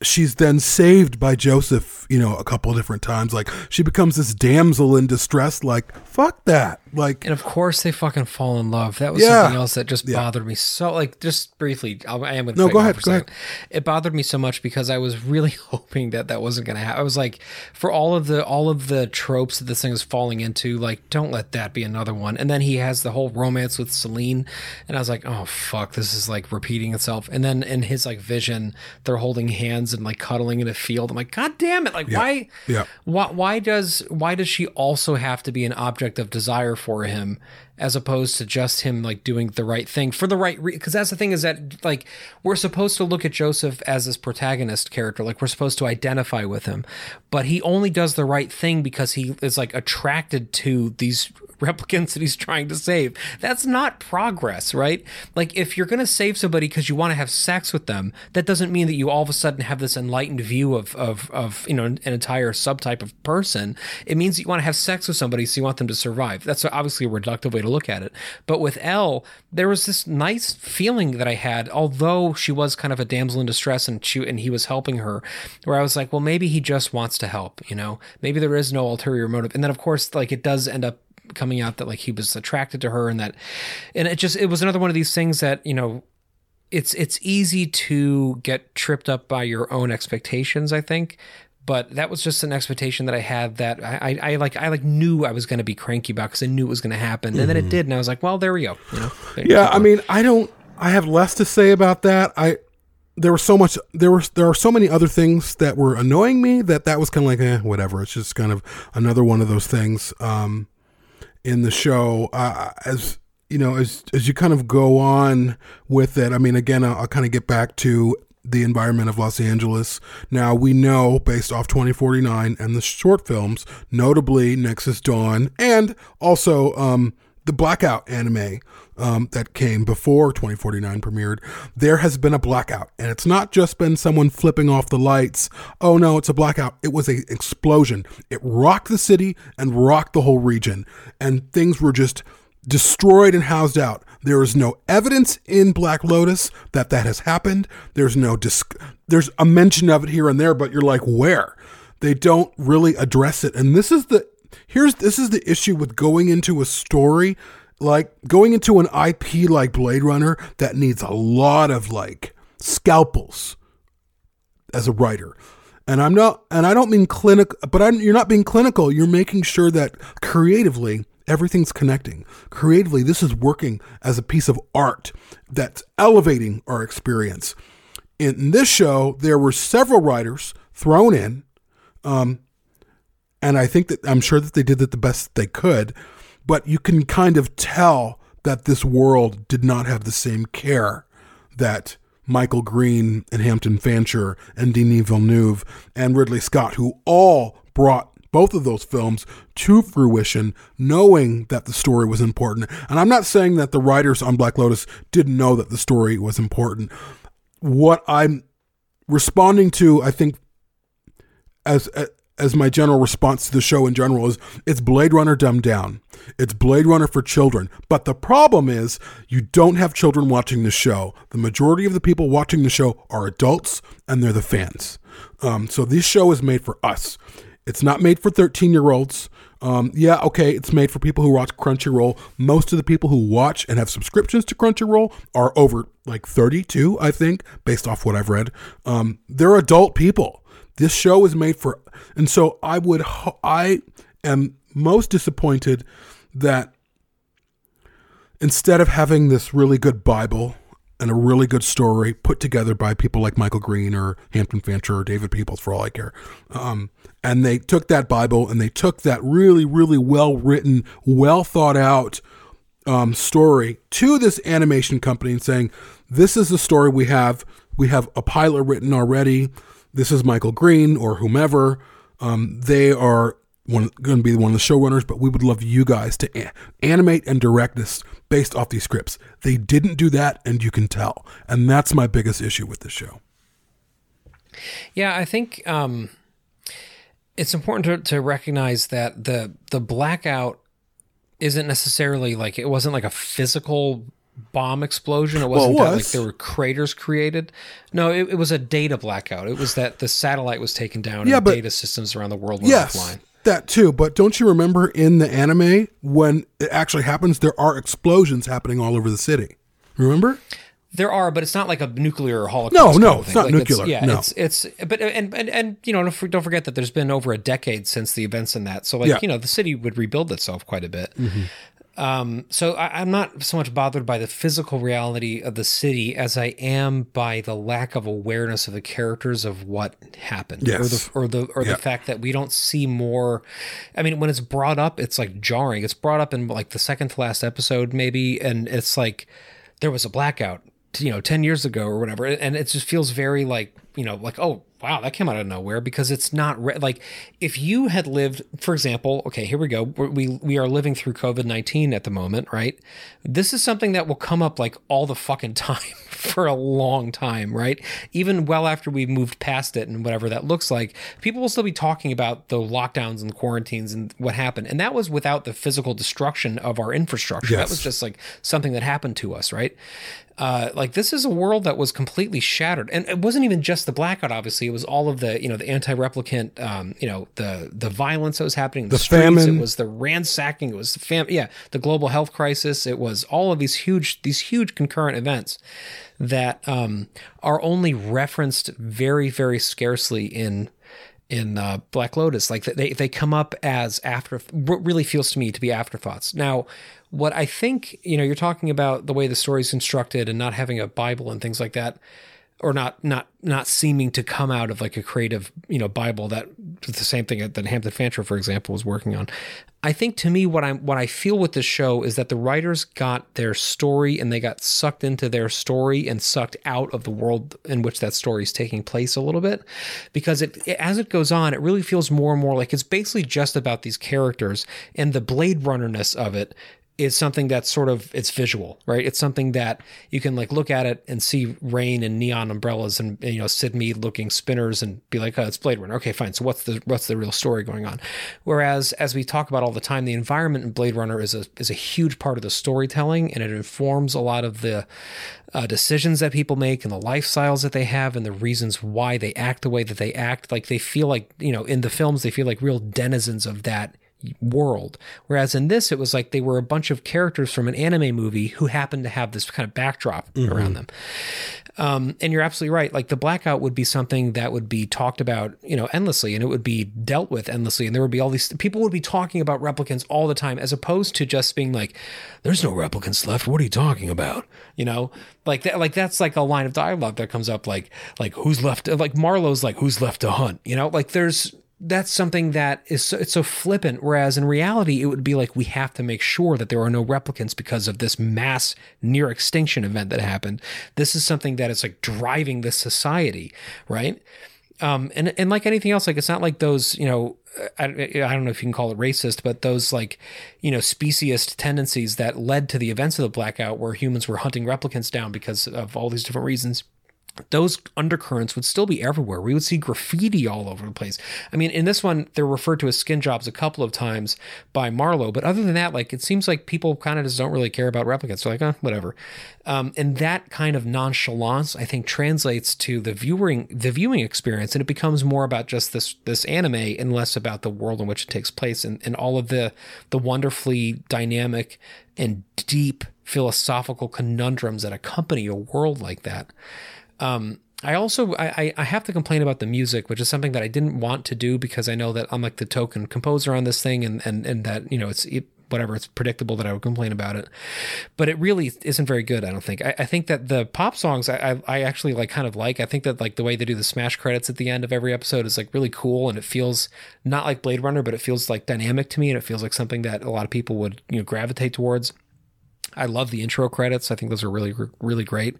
She's then saved by Joseph, you know, a couple different times. Like she becomes this damsel in distress. Like fuck that. Like And of course, they fucking fall in love. That was Yeah. something else that just bothered me so. Like, just briefly, I'll, I am going to No, go ahead, go ahead. It bothered me so much because I was really *laughs* hoping that that wasn't going to happen. I was like, for all of the all of the tropes that this thing is falling into, like, don't let that be another one. And then he has the whole romance with Celine, and I was like, oh fuck, this is like repeating itself. And then in his like vision, they're holding hands and like cuddling in a field. I'm like, god damn it! Like, why? Yeah. why why does why does she also have to be an object of desire for him as opposed to just him like doing the right thing for the right reason because that's the thing is that like we're supposed to look at Joseph as this protagonist character like we're supposed to identify with him. But he only does the right thing because he is like attracted to these *laughs* replicants that he's trying to save. That's not progress right? Like if you're going to save somebody because you want to have sex with them that doesn't mean that you all of a sudden have this enlightened view of of of you know an, entire subtype of person. It means that you want to have sex with somebody so you want them to survive. That's obviously a reductive way to look at it. But with Elle there was this nice feeling that I had although she was kind of a damsel in distress and she and he was helping her where I was like well maybe he just wants to help you know? Maybe there is no ulterior motive. And then of course like it does end up coming out that like he was attracted to her and that and it just it was another one of these things that you know it's it's easy to get tripped up by your own expectations i think but that was just an expectation that i had that i i, I like i like knew i was going to be cranky about because i knew it was going to happen and then it did and i was like well there we go you know Yeah, I mean, I don't. I have less to say about that. I there was so much. There were there are so many other things that were annoying me that that was kind of like eh, whatever. It's just kind of another one of those things um, in the show. Uh, as you know, as as you kind of go on with it. I mean, again, I'll, I'll kind of get back to the environment of Los Angeles. Now we know based off 2049 and the short films, notably Nexus Dawn, and also um, the Blackout anime um, that came before 2049 premiered, there has been a blackout. And it's not just been someone flipping off the lights. Oh no, it's a blackout. It was an explosion. It rocked the city and rocked the whole region. And things were just destroyed and housed out. There is no evidence in Black Lotus that that has happened. There's no disc- there's a mention of it here and there, but you're like, where? They don't really address it. And this is the here's this is the issue with going into a story like going into an IP like Blade Runner that needs a lot of like scalpels as a writer. And I'm not, and I don't mean clinical, but I'm, you're not being clinical. You're making sure that creatively everything's connecting. Creatively, this is working as a piece of art that's elevating our experience. In this show, there were several writers thrown in, um, and I think that I'm sure that they did it the best they could, but you can kind of tell that this world did not have the same care that Michael Green and Hampton Fancher and Denis Villeneuve and Ridley Scott, who all brought both of those films to fruition, knowing that the story was important. And I'm not saying that the writers on Black Lotus didn't know that the story was important. What I'm responding to, I think, as as my general response to the show in general is it's Blade Runner dumbed down. It's Blade Runner for children. But the problem is you don't have children watching the show. The majority of the people watching the show are adults and they're the fans. Um, so this show is made for us. It's not made for 13 year olds. Um, yeah, okay, it's made for people who watch Crunchyroll. Most of the people who watch and have subscriptions to Crunchyroll are over like 32, I think, based off what I've read. Um, they're adult people. This show is made for, and so I would, I am most disappointed that instead of having this really good Bible and a really good story put together by people like Michael Green or Hampton Fancher or David Peoples, for all I care, um, and they took that Bible and they took that really, really well written, well thought out um, story to this animation company and saying, "This is the story we have. We have a pilot written already. This is Michael Green or whomever. Um, they are going to be one of the showrunners, but we would love you guys to a- animate and direct this based off these scripts. They didn't do that, and you can tell, and that's my biggest issue with the show. Yeah, I think um, it's important to, to recognize that the the blackout isn't necessarily like it wasn't like a physical bomb explosion. It wasn't it that like there were craters created. No, it, it was a data blackout. It was that the satellite was taken down Yeah, and but- data systems around the world went Yes, offline. that too. But don't you remember in the anime when it actually happens, there are explosions happening all over the city. Remember? There are, but it's not like a nuclear holocaust. No, no, it's not Like, nuclear, yeah, no. it's it's but and and and you know don't forget that there's been over a decade since the events in that. So like Yeah. Mm-hmm. you know the city would rebuild itself quite a bit. Um, so I, I'm not so much bothered by the physical reality of the city as I am by the lack of awareness of the characters of what happened, or the or the or Yeah. the fact that we don't see more. I mean, when it's brought up, it's like jarring. It's brought up in like the second to last episode, maybe, and it's like there was a blackout, you know, ten years ago or whatever, and it just feels very like you know, like oh wow, that came out of nowhere because it's not re- like if you had lived, for example, okay, here we go, we we are living through COVID nineteen at the moment, right? This is something that will come up like all the fucking *laughs* time for a long time, right? Even well after we've moved past it and whatever that looks like, people will still be talking about the lockdowns and the quarantines and what happened, and that was without the physical destruction of our infrastructure. That was just like something that happened to us, right? Uh, like this is a world that was completely shattered, and it wasn't even just the blackout. Obviously, it was all of the you know the anti-replicant, um, you know the the violence that was happening, in the, The streets. famine. It was the ransacking. It was the fam. Yeah, the global health crisis. It was all of these huge these huge concurrent events that um, are only referenced very very scarcely in in uh, Black Lotus. Like they they come up as after what really feels to me to be afterthoughts. Now, what I think you know, you're talking about the way the story's constructed and not having a Bible and things like that, or not not not seeming to come out of like a creative you know Bible that the same thing that Hampton Fancher, for example, was working on. I think to me what I'm what I feel with this show is that the writers got their story and they got sucked into their story and sucked out of the world in which that story is taking place a little bit because it as it goes on it really feels more and more like it's basically just about these characters and the blade runnerness of it is something that's sort of it's visual, right? It's something that you can like look at it and see rain and neon umbrellas and, you know Syd Mead looking spinners and be like, oh, it's Blade Runner. Okay, fine. So what's the what's the real story going on? Whereas as we talk about all the time, the environment in Blade Runner is a is a huge part of the storytelling and it informs a lot of the uh, decisions that people make and the lifestyles that they have and the reasons why they act the way that they act. Like they feel like you know in the films they feel like real denizens of that world. Whereas in this, it was like they were a bunch of characters from an anime movie who happened to have this kind of backdrop around them. Um, and you're absolutely right. Like the blackout would be something that would be talked about, you know, endlessly, and it would be dealt with endlessly. And there would be all these people would be talking about replicants all the time, as opposed to just being like, "There's no replicants left. What are you talking about?" You know, like that. Like that's like a line of dialogue that comes up, like, like who's left? Like Marlowe's like, "Who's left to hunt?" You know, like there's that's something that is so, it's so flippant whereas in reality it would be like we have to make sure that there are no replicants because of this mass near extinction event that happened. This is something that is like driving this society right? Um and and like anything else like it's not like those you know I, I don't know if you can call it racist but those like you know speciest tendencies that led to the events of the blackout where humans were hunting replicants down because of all these different reasons those undercurrents would still be everywhere. We would see graffiti all over the place. I mean, in this one, they're referred to as skin jobs a couple of times by Marlowe, but other than that, like it seems like people kind of just don't really care about replicants. They're like, oh, whatever. Um, and that kind of nonchalance, I think, translates to the viewing the viewing experience, and it becomes more about just this this anime and less about the world in which it takes place, and, and all of the the wonderfully dynamic and deep philosophical conundrums that accompany a world like that. Um, I also I, I have to complain about the music, which is something that I didn't want to do because I know that I'm like the token composer on this thing, and and and that you know it's it, whatever it's predictable that I would complain about it, but it really isn't very good. I don't think. I, I think that the pop songs I, I I actually like kind of like. I think that like the way they do the smash credits at the end of every episode is like really cool, and it feels not like Blade Runner, but it feels like dynamic to me, and it feels like something that a lot of people would you know gravitate towards. I love the intro credits. I think those are really, really great.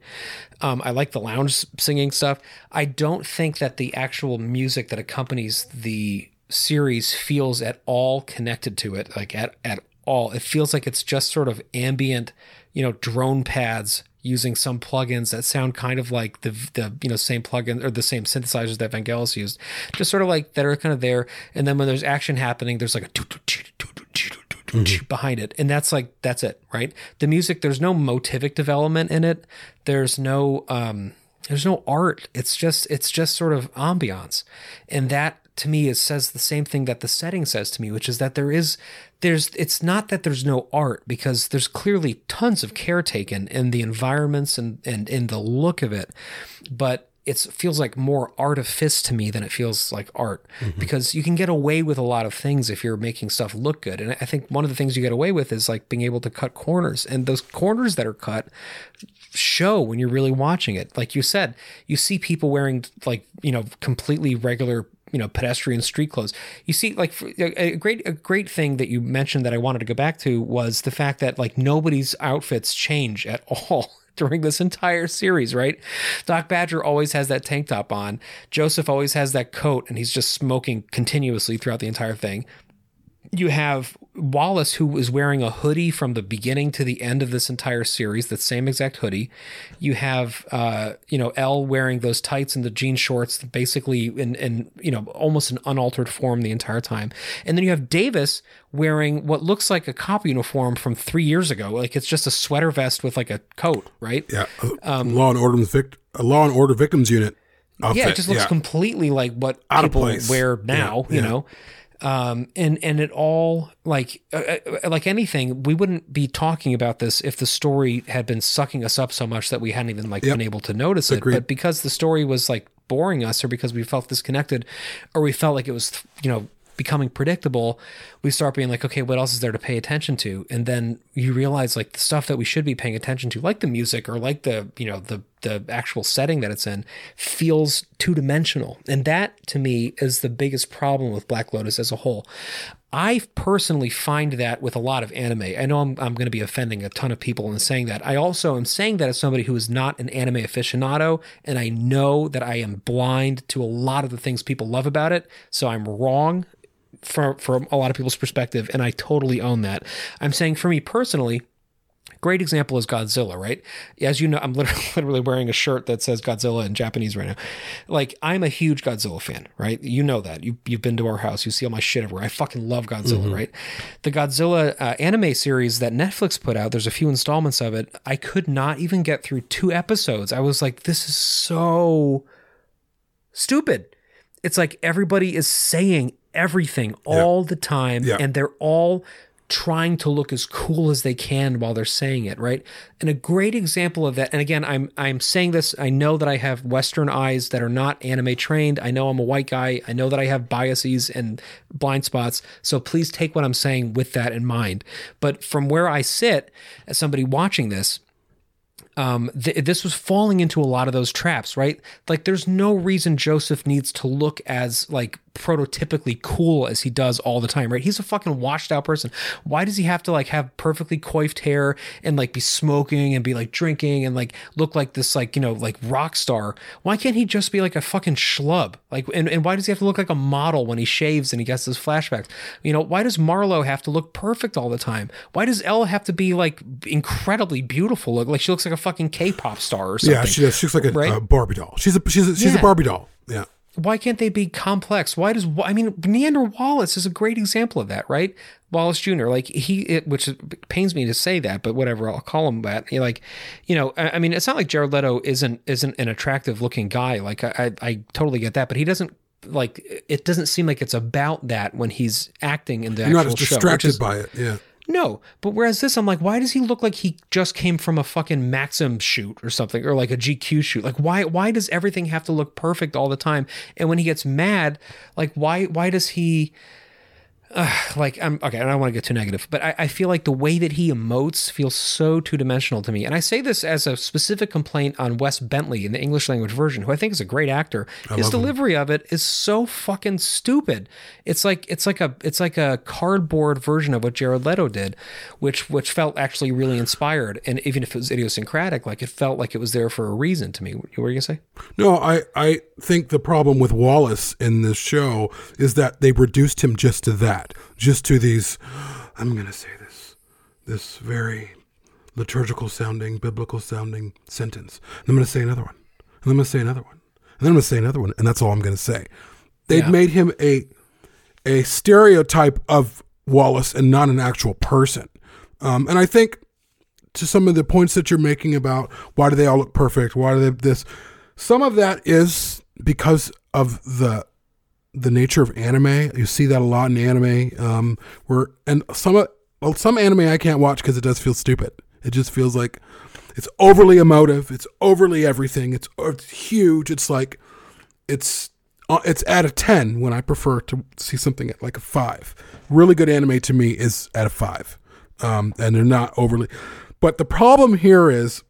Um, I like the lounge singing stuff. I don't think that the actual music that accompanies the series feels at all connected to it, like at, at all. It feels like it's just sort of ambient, you know, drone pads using some plugins that sound kind of like the the you know same plugin or the same synthesizers that Vangelis used, just sort of like that are kind of there. And then when there's action happening, there's like a mm-hmm. behind it. And that's like that's it right? The music there's no motivic development in it. There's no um there's no art. It's just it's just sort of ambiance. And that to me is says the same thing that the setting says to me which is that there is there's it's not that there's no art because there's clearly tons of care taken in the environments and and in the look of it. But it feels like more artifice to me than it feels like art mm-hmm. because you can get away with a lot of things if you're making stuff look good. And I think one of the things you get away with is like being able to cut corners and those corners that are cut show when you're really watching it. Like you said, you see people wearing like, you know, completely regular you know pedestrian street clothes you see like a great a great thing that you mentioned that i wanted to go back to was the fact that like nobody's outfits change at *laughs* all during this entire series, right? Doc Badger always has that tank top on. Joseph always has that coat and he's just smoking continuously throughout the entire thing you have Wallace, who was wearing a hoodie from the beginning to the end of this entire series, that same exact hoodie. You have, uh, you know, Elle wearing those tights and the jean shorts, basically in, in, you know, almost an unaltered form the entire time. And then you have Davis wearing what looks like a cop uniform from three years ago. Like it's just a sweater vest with like a coat, right? Yeah. Um, Law and Order, vict- Law and Order Victims Unit. Outfit. Yeah, it just looks yeah. completely like what Out people wear now, yeah, you know um, and and it all like uh, uh, like anything we wouldn't be talking about this if the story had been sucking us up so much that we hadn't even like yep. been able to notice Agreed. it but because the story was like boring us or because we felt disconnected or we felt like it was you know becoming predictable, we start being like, okay, what else is there to pay attention to? And then you realize like the stuff that we should be paying attention to, like the music or like the, you know, the the actual setting that it's in, feels two dimensional. And that to me is the biggest problem with Black Lotus as a whole. I personally find that with a lot of anime. I know I'm, I'm going to be offending a ton of people in saying that. I also am saying that as somebody who is not an anime aficionado, and I know that I am blind to a lot of the things people love about it. So I'm wrong from from a lot of people's perspective, and I totally own that. I'm saying for me personally, great example is Godzilla, right? As you know, I'm literally, *laughs* literally wearing a shirt that says Godzilla in Japanese right now. Like, I'm a huge Godzilla fan, right? You know that. You, you've been to our house. You see all my shit everywhere. I fucking love Godzilla, mm-hmm. right? The Godzilla uh, anime series that Netflix put out, there's a few installments of it. I could not even get through two episodes. I was like, this is so stupid. It's like everybody is saying everything all the time yeah. and they're all trying to look as cool as they can while they're saying it, right? And a great example of that, and again, I'm I'm saying this, I know that I have Western eyes that are not anime trained. I know I'm a white guy. I know that I have biases and blind spots. So please take what I'm saying with that in mind. But from where I sit as somebody watching this, um, th- this was falling into a lot of those traps, right? Like, there's no reason Joseph needs to look as like prototypically cool as he does all the time, right? He's a fucking washed out person. Why does he have to like have perfectly coiffed hair and like be smoking and be like drinking and like look like this like, you know, like rock star? Why can't he just be like a fucking schlub? Like, and, and why does he have to look like a model when he shaves and he gets his flashbacks? You know, why does Marlowe have to look perfect all the time? Why does Elle have to be like incredibly beautiful? Look like she looks like a fucking K-pop star or something. Yeah, she does. She's like a Right? uh, Barbie doll. She's a she's a, she's Yeah. a Barbie doll. Yeah. Why can't they be complex? Why does I mean Niander Wallace is a great example of that, right? Wallace Jr. Like he, it, which pains me to say that, but whatever, I'll call him that. You're like, you know, I, I mean, it's not like Jared Leto isn't isn't an attractive looking guy. Like I, I, I totally get that, but he doesn't like. It doesn't seem like it's about that when he's acting in the You're not actual show. which distracted is- by it. Yeah. No, but whereas this, I'm like, why does he look like he just came from a fucking Maxim shoot or something, or like a GQ shoot? Like, why why does everything have to look perfect all the time? And when he gets mad, like, why why does he? Uh, like I'm okay. I don't want to get too negative, but I, I feel like the way that he emotes feels so two dimensional to me. And I say this as a specific complaint on Wes Bentley in the English language version, who I think is a great actor. His delivery of it is so fucking stupid. It's like it's like a it's like a cardboard version of what Jared Leto did, which which felt actually really inspired. And even if it was idiosyncratic, like it felt like it was there for a reason to me. What were you gonna say? No, I, I think the problem with Wallace in this show is that they reduced him just to that, just to these. I'm going to say this, this very liturgical sounding, biblical sounding sentence. And I'm going to say another one, and I'm going to say another one, and then I'm going to say another one, and that's all I'm going to say. They've Yeah. made him a a stereotype of Wallace and not an actual person. Um, and I think to some of the points that you're making about why do they all look perfect, why do they this, some of that is because of the the nature of anime. You see that a lot in anime, um, where and some well, some anime I can't watch because it does feel stupid. It just feels like it's overly emotive. It's overly everything. It's, it's huge. It's like it's uh, it's at a 10 when I prefer to see something at like a 5. Really good anime to me is at a 5. Um, and they're not overly But the problem here is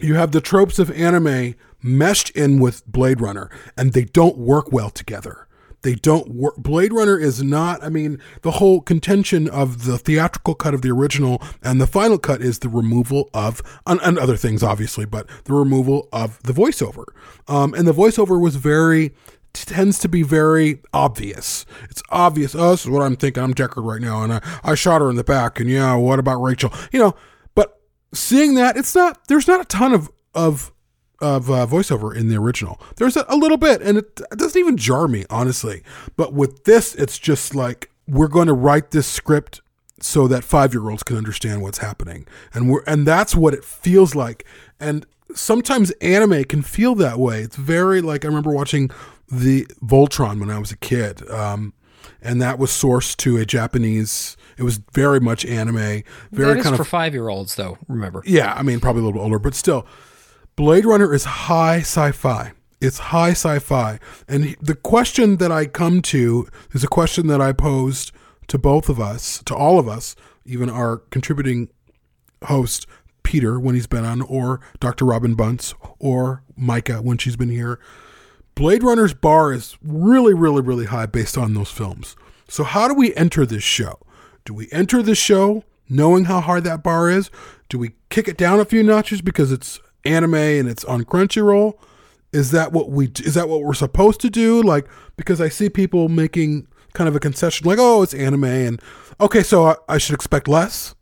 you have the tropes of anime meshed in with Blade Runner and they don't work well together. They don't work. Blade Runner is not, I mean, the whole contention of the theatrical cut of the original and the final cut is the removal of, and, and other things obviously, but the removal of the voiceover. Um, and the voiceover was very, tends to be very obvious. It's obvious. Oh, this is what I'm thinking. I'm Deckard right now. And I, I shot her in the back. And yeah, what about Rachael? You know, but seeing that, it's not, there's not a ton of, of, of uh, voiceover in the original. There's a, a little bit, and it, it doesn't even jar me, honestly. But with this, it's just like we're going to write this script so that five year olds can understand what's happening, and we're and that's what it feels like. And sometimes anime can feel that way. It's very like I remember watching the Voltron when I was a kid. Um, and that was sourced to a Japanese. It was very much anime, very kind for of five year olds, though. Remember, yeah, I mean, probably a little bit older, but still, Blade Runner is high sci-fi. It's high sci-fi, and the question that I come to is a question that I posed to both of us, to all of us, even our contributing host Peter when he's been on, or Dr. Robin Bunce, or Micah when she's been here. Blade Runner's bar is really, really, really high based on those films. So, how do we enter this show? Do we enter this show knowing how hard that bar is? Do we kick it down a few notches because it's anime and it's on Crunchyroll? Is that what we is that what we're supposed to do? Like because I see people making kind of a concession, like oh, it's anime, and okay, so I, I should expect less.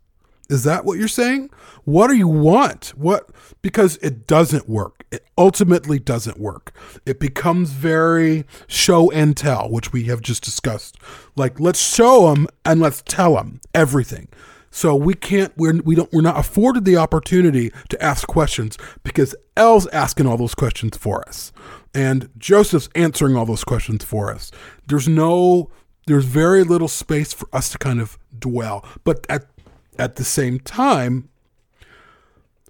Is that what you're saying? What do you want? What because it doesn't work. It ultimately doesn't work. It becomes very show and tell, which we have just discussed. Like let's show them and let's tell them everything. So we can't we're we don't we're not afforded the opportunity to ask questions because Elle's asking all those questions for us. And Joseph's answering all those questions for us. There's no there's very little space for us to kind of dwell. But at at the same time,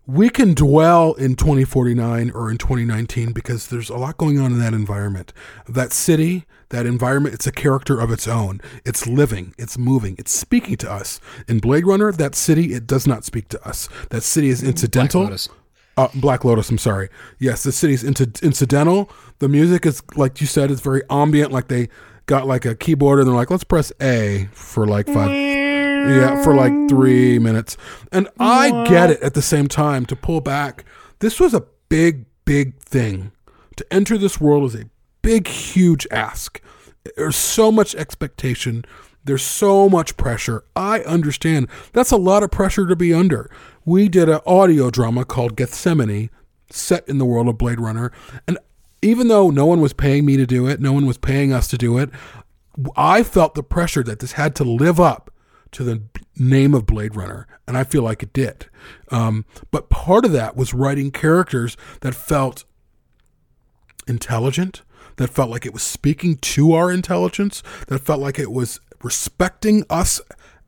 we can dwell in 2049 or in 2019 because there's a lot going on in that environment. That city, that environment, it's a character of its own. It's living, it's moving, it's speaking to us. In Blade Runner, that city, it does not speak to us. That city is incidental. Black Lotus. Uh, Black Lotus, I'm sorry. Yes, the city's inci- incidental. The music is, like you said, it's very ambient. Like they got like a keyboard and they're like, let's press A for like five. Yeah, for like three minutes. And I get it at the same time to pull back. This was a big, big thing. To enter this world is a big, huge ask. There's so much expectation. There's so much pressure. I understand. That's a lot of pressure to be under. We did an audio drama called Gethsemane, set in the world of Blade Runner. And even though no one was paying me to do it, no one was paying us to do it, I felt the pressure that this had to live up to the name of Blade Runner, and I feel like it did. Um, but part of that was writing characters that felt intelligent, that felt like it was speaking to our intelligence, that felt like it was respecting us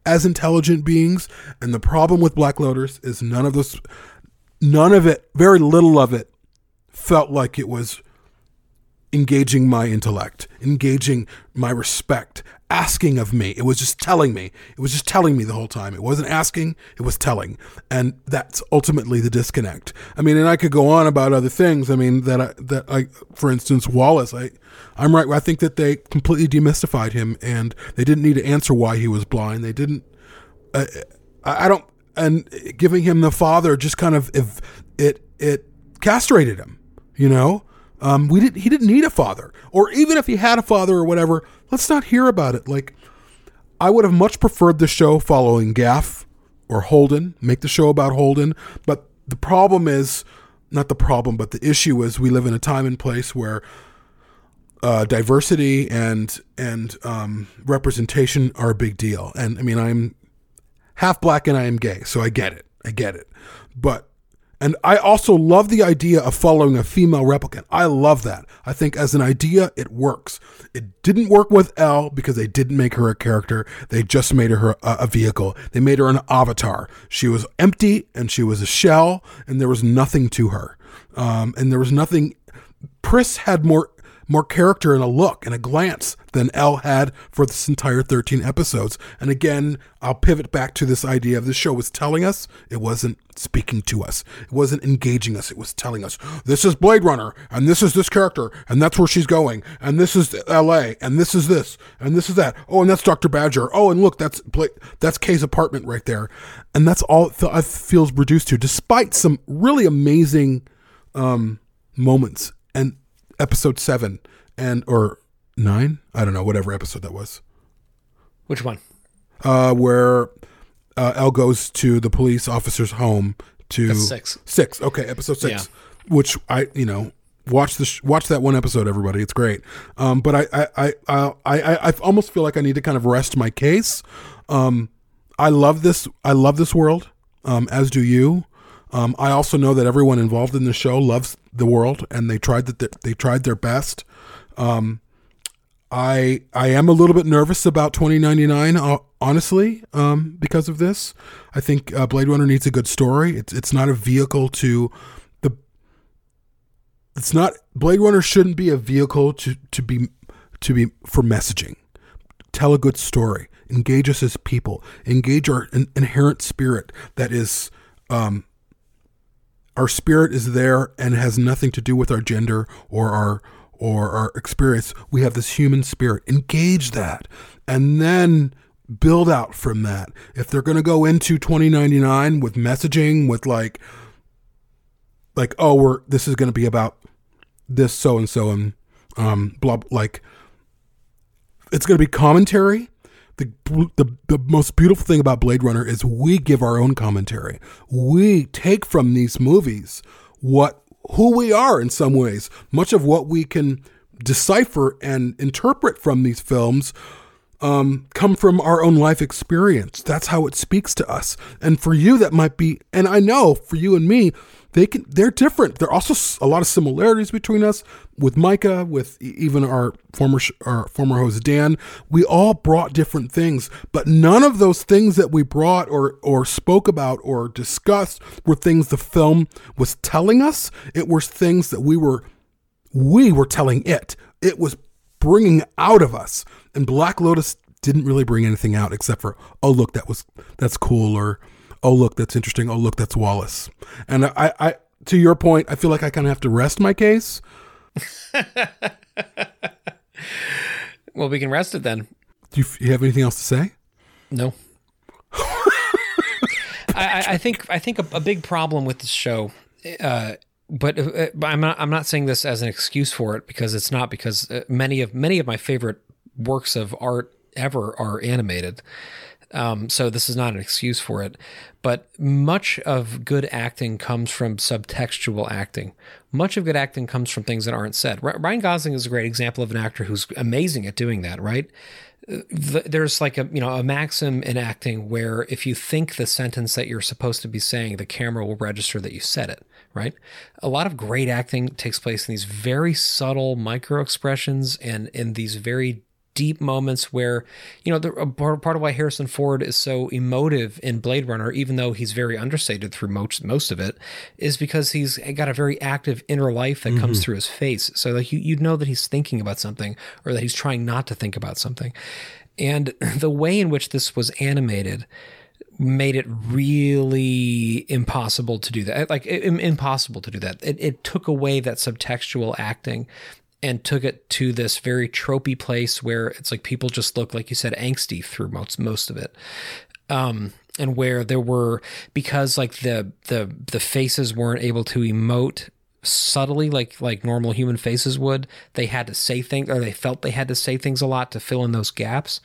as intelligent beings. And the problem with Black Lotus is none of this, none of it, very little of it, felt like it was engaging my intellect, engaging my respect, asking of me. It was just telling me. It was just telling me the whole time. It wasn't asking, it was telling. And that's ultimately the disconnect. I mean, and I could go on about other things. I mean, that I, that I, for instance, Wallace, I, I'm right. I think that they completely demystified him and they didn't need to answer why he was blind. They didn't, uh, I, I don't, and giving him the father just kind of, if it, it castrated him, you know? Um, we didn't. He didn't need a father, or even if he had a father or whatever. Let's not hear about it. Like, I would have much preferred the show following Gaff or Holden. Make the show about Holden. But the problem is not the problem, but the issue is we live in a time and place where uh, diversity and and um, representation are a big deal. And I mean, I'm half black and I am gay, so I get it. I get it. But and I also love the idea of following a female replicant. I love that. I think as an idea, it works. It didn't work with Elle because they didn't make her a character. They just made her a, vehicle. They made her an avatar. She was empty and she was a shell, and there was nothing to her. Um, and there was nothing. Pris had more more character and a look and a glance than Elle had for this entire 13 episodes. And again, I'll pivot back to this idea of the show was telling us, it wasn't speaking to us. It wasn't engaging us. It was telling us, this is Blade Runner, and this is this character, and that's where she's going, and this is LA, and this is this, and this is that. Oh, and that's Dr. Badger. Oh, and look, that's Blade, that's Kay's apartment right there. And that's all it feels reduced to, despite some really amazing um, moments. And episode seven and or nine, I don't know, whatever episode that was. Which one? Uh, where uh, Elle goes to the police officer's home to That's six. Six. Okay, episode six. Which I, you know, watch the sh- watch that one episode, everybody. It's great. Um, but I I, I I I I almost feel like I need to kind of rest my case. Um, I love this. I love this world. Um, as do you. Um, I also know that everyone involved in the show loves the world, and they tried that they tried their best. Um, I I am a little bit nervous about 2099, uh, honestly, um, because of this. I think uh, Blade Runner needs a good story. It's it's not a vehicle to the. It's not Blade Runner shouldn't be a vehicle to to be to be for messaging. Tell a good story. Engage us as people. Engage our in, inherent spirit that is um, our spirit is there and has nothing to do with our gender or our or our experience. We have this human spirit. Engage that. And then build out from that. If they're going to go into 2099 with messaging with like like oh we're this is going to be about this so and so and um blah like it's going to be commentary the, the the most beautiful thing about Blade Runner is we give our own commentary. We take from these movies what who we are in some ways. Much of what we can decipher and interpret from these films um, come from our own life experience. That's how it speaks to us. And for you, that might be, and I know for you and me, they can they're different. There are also a lot of similarities between us with Micah, with even our former our former host Dan. We all brought different things, but none of those things that we brought or or spoke about or discussed were things the film was telling us. It was things that we were we were telling it. It was bringing out of us. And Black Lotus didn't really bring anything out except for oh look that was that's cool or oh look that's interesting oh look that's wallace. And i i to your point i feel like i kind of have to rest my case. *laughs* Well we can rest it then. Do you, you have anything else to say? No. *laughs* I, I, think I think a, a, big problem with this show, uh, but, uh, but I'm not I'm not saying this as an excuse for it because it's not because uh, many of many of my favorite works of art ever are animated. Um, so this is not an excuse for it. But much of good acting comes from subtextual acting. Much of good acting comes from things that aren't said. Ryan Gosling is a great example of an actor who's amazing at doing that, right? there's like a you know a maxim in acting where if you think the sentence that you're supposed to be saying the camera will register that you said it right a lot of great acting takes place in these very subtle micro expressions and in these very deep moments where, you know, the, part, part of why Harrison Ford is so emotive in Blade Runner, even though he's very understated through most, most of it, is because he's got a very active inner life that mm-hmm. comes through his face. So like you, you know that he's thinking about something or that he's trying not to think about something. And *laughs* the way in which this was animated made it really impossible to do that. Like it, impossible to do that. It, it took away that subtextual acting and took it to this very tropey place where it's like people just look like you said angsty through most most of it. Um, and where there were because like the the the faces weren't able to emote subtly like like normal human faces would they had to say things or they felt they had to say things a lot to fill in those gaps.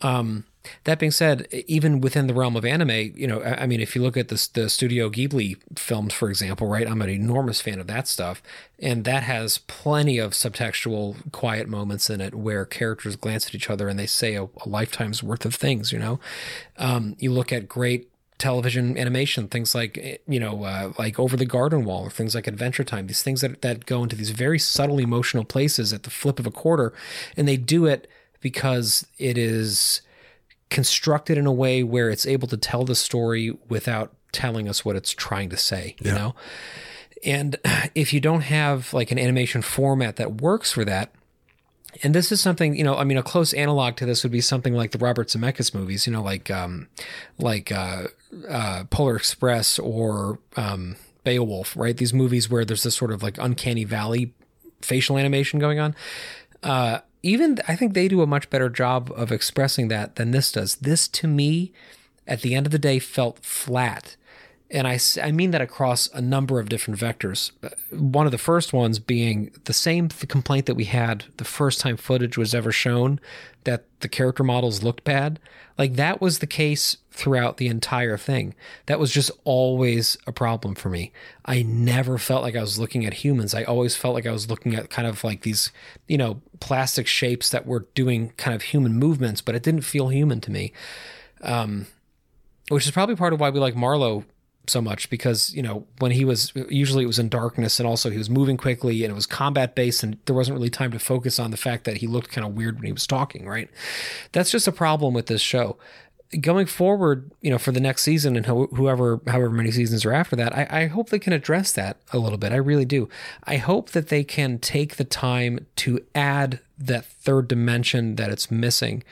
Um, that being said, even within the realm of anime, you know, I mean, if you look at the, the Studio Ghibli films, for example, right, I'm an enormous fan of that stuff. And that has plenty of subtextual, quiet moments in it where characters glance at each other and they say a, a lifetime's worth of things, you know. Um, you look at great television animation, things like you know, uh, like Over the Garden Wall, or things like Adventure Time. These things that that go into these very subtle emotional places at the flip of a quarter, and they do it because it is constructed in a way where it's able to tell the story without telling us what it's trying to say, you yeah. know? And *clears throat* if you don't have like an animation format that works for that, and this is something, you know, I mean, a close analog to this would be something like the Robert Zemeckis movies, you know, like, um, like, uh, uh, Polar Express or, um, Beowulf, right? These movies where there's this sort of like uncanny valley facial animation going on. Uh, even I think they do a much better job of expressing that than this does. This to me, at the end of the day, felt flat. And I, I mean that across a number of different vectors. One of the first ones being the same complaint that we had the first time footage was ever shown that the character models looked bad. Like that was the case throughout the entire thing. That was just always a problem for me. I never felt like I was looking at humans. I always felt like I was looking at kind of like these, you know, plastic shapes that were doing kind of human movements, but it didn't feel human to me. Um, which is probably part of why we like Marlowe so much because you know when he was usually it was in darkness and also he was moving quickly and it was combat based and there wasn't really time to focus on the fact that he looked kind of weird when he was talking right that's just a problem with this show going forward you know for the next season and whoever however many seasons are after that I, I hope they can address that a little bit i really do i hope that they can take the time to add that third dimension that it's missing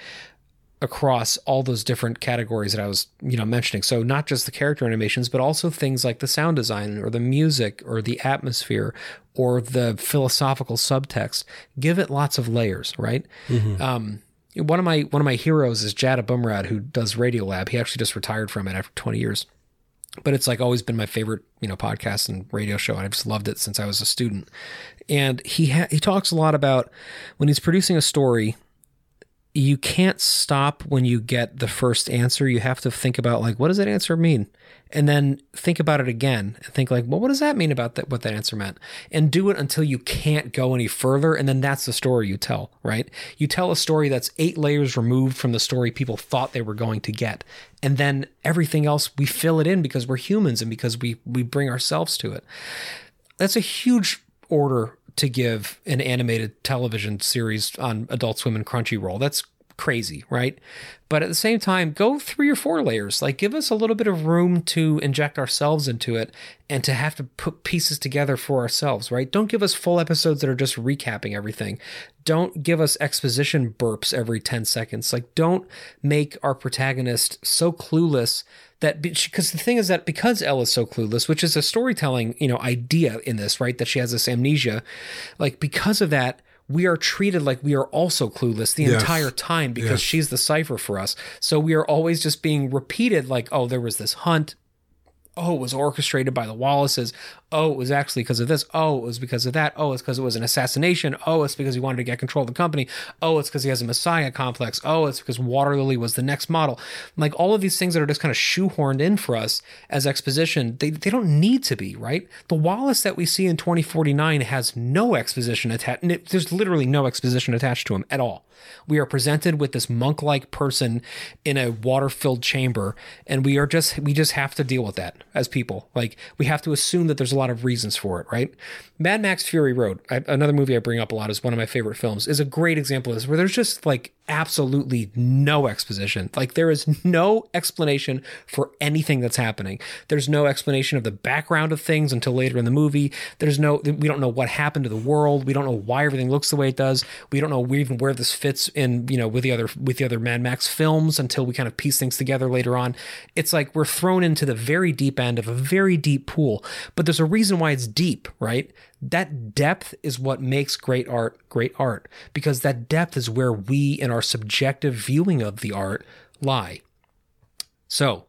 across all those different categories that I was, you know, mentioning. So not just the character animations, but also things like the sound design or the music or the atmosphere or the philosophical subtext. Give it lots of layers, right? Mm-hmm. Um, one of my one of my heroes is Jad Abumrad, who does Radiolab. He actually just retired from it after 20 years. But it's like always been my favorite, you know, podcast and radio show, I've just loved it since I was a student. And he ha- he talks a lot about when he's producing a story you can't stop when you get the first answer. You have to think about like, what does that answer mean? And then think about it again and think like, well, what does that mean about that, what that answer meant? And do it until you can't go any further. And then that's the story you tell, right? You tell a story that's eight layers removed from the story people thought they were going to get. And then everything else, we fill it in because we're humans and because we, we bring ourselves to it. That's a huge order to give an animated television series on Adult Swim and Crunchyroll. That's crazy, right? But at the same time, go three or four layers. Like, give us a little bit of room to inject ourselves into it and to have to put pieces together for ourselves, right? Don't give us full episodes that are just recapping everything. Don't give us exposition burps every 10 seconds. Like, don't make our protagonist so clueless that because the thing is that because Elle is so clueless, which is a storytelling, you know, idea in this, right? That she has this amnesia, like because of that, we are treated like we are also clueless the yes. entire time because yes. she's the cipher for us. So we are always just being repeated like, oh, there was this hunt. oh, it was orchestrated by the Wallaces. Oh, it was actually because of this. Oh, it was because of that. Oh, it's because it was an assassination. Oh, it's because he wanted to get control of the company. Oh, it's because he has a messiah complex. Oh, it's because Water Lily was the next model. Like all of these things that are just kind of shoehorned in for us as exposition, they, they don't need to be, right? The Wallace that we see in 2049 has no exposition attached. There's literally no exposition attached to him at all. We are presented with this monk like person in a water filled chamber, and we are just, we just have to deal with that as people. Like, we have to assume that there's a lot of reasons for it, right? Mad Max Fury Road, I, another movie I bring up a lot, is one of my favorite films, is a great example of this, where there's just like absolutely no exposition. Like there is no explanation for anything that's happening. There's no explanation of the background of things until later in the movie. There's no we don't know what happened to the world. We don't know why everything looks the way it does. We don't know even where this fits in, you know, with the other with the other Mad Max films until we kind of piece things together later on. It's like we're thrown into the very deep end of a very deep pool. But there's a reason why it's deep, right? That depth is what makes great art great art because that depth is where we in our subjective viewing of the art lie. So,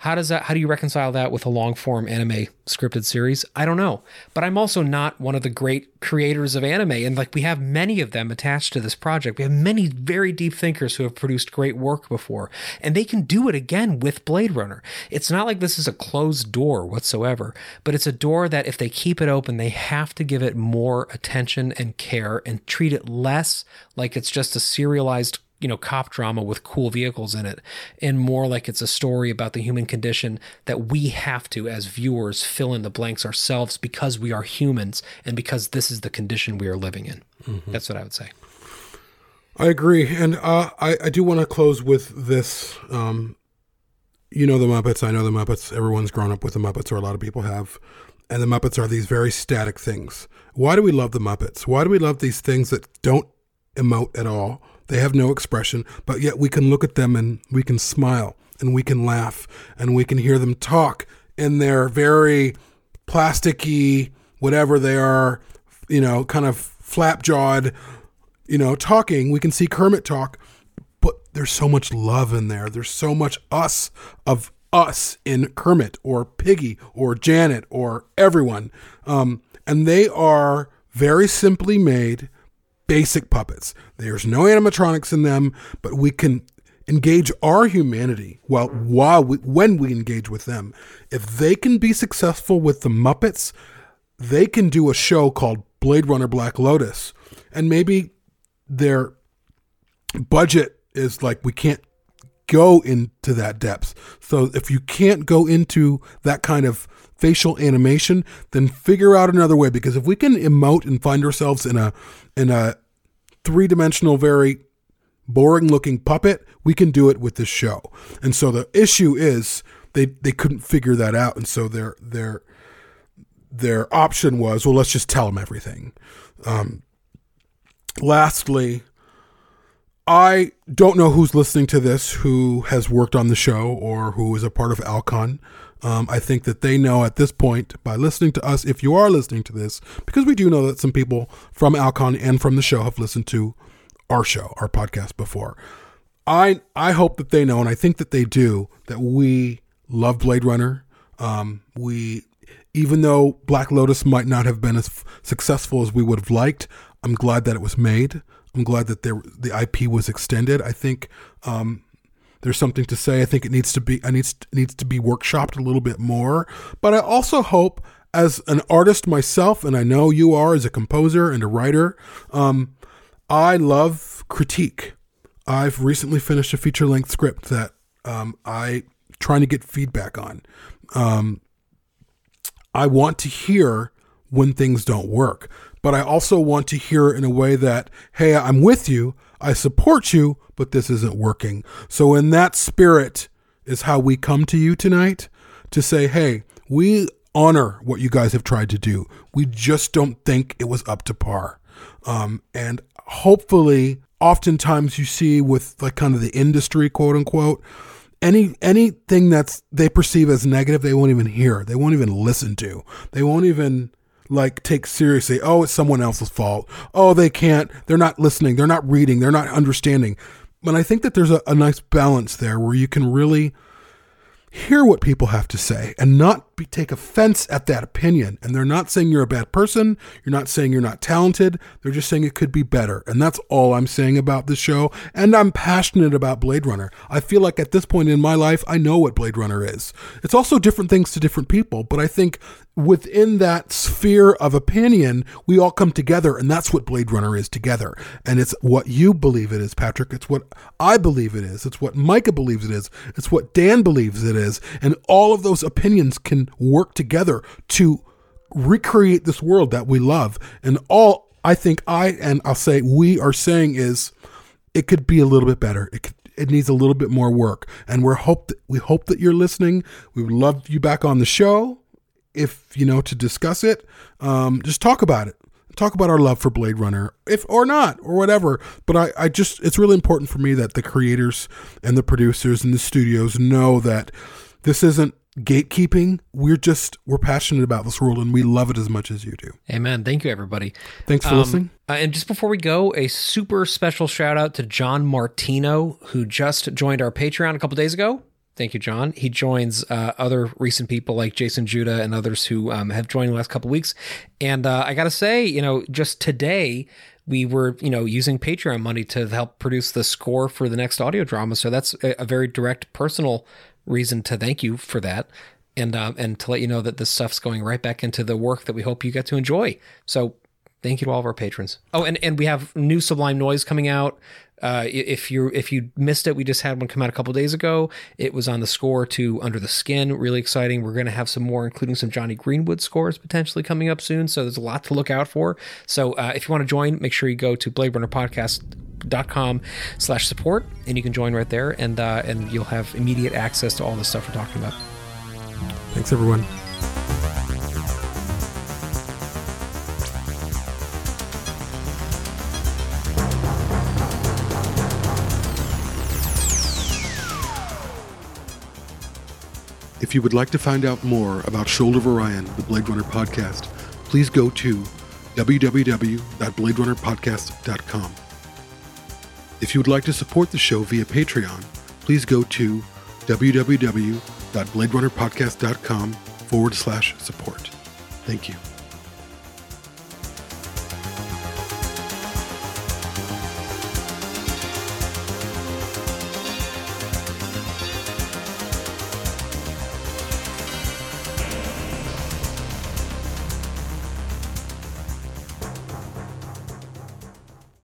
how does that how do you reconcile that with a long form anime scripted series? I don't know. But I'm also not one of the great creators of anime and like we have many of them attached to this project. We have many very deep thinkers who have produced great work before and they can do it again with Blade Runner. It's not like this is a closed door whatsoever, but it's a door that if they keep it open, they have to give it more attention and care and treat it less like it's just a serialized you know cop drama with cool vehicles in it and more like it's a story about the human condition that we have to as viewers fill in the blanks ourselves because we are humans and because this is the condition we are living in. Mm-hmm. that's what i would say. I agree and uh, I, I do want to close with this um, you know the muppets i know the muppets everyone's grown up with the muppets or a lot of people have and the muppets are these very static things. Why do we love the muppets? Why do we love these things that don't emote at all they have no expression, but yet we can look at them and we can smile and we can laugh and we can hear them talk in their very plasticky, whatever they are, you know, kind of flap jawed, you know, talking. We can see Kermit talk, but there's so much love in there. There's so much us of us in Kermit or Piggy or Janet or everyone. Um, and they are very simply made basic puppets. There's no animatronics in them, but we can engage our humanity while while we, when we engage with them. If they can be successful with the Muppets, they can do a show called Blade Runner Black Lotus, and maybe their budget is like we can't go into that depth. So if you can't go into that kind of facial animation, then figure out another way. Because if we can emote and find ourselves in a in a three dimensional, very boring looking puppet, we can do it with this show. And so the issue is they they couldn't figure that out, and so their their their option was, well, let's just tell them everything. Um, lastly, I don't know who's listening to this who has worked on the show or who is a part of Alcon. Um, I think that they know at this point by listening to us, if you are listening to this, because we do know that some people from Alcon and from the show have listened to our show, our podcast before. I I hope that they know, and I think that they do, that we love Blade Runner. Um, we, even though Black Lotus might not have been as f- successful as we would have liked, I'm glad that it was made. I'm glad that there the IP was extended. I think um, there's something to say. I think it needs to be I needs needs to be workshopped a little bit more. But I also hope, as an artist myself, and I know you are as a composer and a writer, um, I love critique. I've recently finished a feature length script that um, I trying to get feedback on. Um, I want to hear when things don't work, but I also want to hear in a way that, hey, I'm with you. I support you, but this isn't working. So, in that spirit, is how we come to you tonight to say, hey, we honor what you guys have tried to do. We just don't think it was up to par. Um, and hopefully, oftentimes you see with like kind of the industry, quote unquote, any anything that's they perceive as negative, they won't even hear. They won't even listen to. They won't even like take seriously. Oh, it's someone else's fault. Oh, they can't. They're not listening. They're not reading. They're not understanding. But I think that there's a, a nice balance there where you can really hear what people have to say and not be, take offense at that opinion. And they're not saying you're a bad person. You're not saying you're not talented. They're just saying it could be better. And that's all I'm saying about this show. And I'm passionate about Blade Runner. I feel like at this point in my life, I know what Blade Runner is. It's also different things to different people, but I think within that sphere of opinion, we all come together, and that's what Blade Runner is together. And it's what you believe it is, Patrick. It's what I believe it is. It's what Micah believes it is. It's what Dan believes it is. And all of those opinions can work together to recreate this world that we love. And all I think I and I'll say we are saying is it could be a little bit better. It could, it needs a little bit more work. And we're hope that we hope that you're listening. We would love you back on the show if you know to discuss it. Um, just talk about it. Talk about our love for Blade Runner, if or not, or whatever. But I, I just it's really important for me that the creators and the producers and the studios know that this isn't gatekeeping. We're just we're passionate about this world and we love it as much as you do. Amen. Thank you, everybody. Thanks for Um, listening. uh, and just before we go, a super special shout out to John Martino, who just joined our Patreon a couple days ago. Thank you, John. He joins uh, other recent people like Jason Judah and others who um, have joined the last couple weeks. And uh, I got to say, you know, just today we were, you know, using Patreon money to help produce the score for the next audio drama. So that's a, a very direct personal reason to thank you for that. And um, and to let you know that this stuff's going right back into the work that we hope you get to enjoy. So Thank you to all of our patrons. Oh, and, and we have new Sublime Noise coming out. Uh, if you if you missed it, we just had one come out a couple days ago. It was on the score to Under the Skin. Really exciting. We're going to have some more, including some Jonny Greenwood scores potentially coming up soon. So there's a lot to look out for. So uh, if you want to join, make sure you go to bladerunnerpodcast.com slash support and you can join right there and uh, and you'll have immediate access to all the stuff we're talking about. Thanks everyone. If you would like to find out more about Shoulder of Orion, the Blade Runner podcast, please go to www.bladerunnerpodcast.com. If you would like to support the show via Patreon, please go to www.bladerunnerpodcast.com forward slash support. Thank you.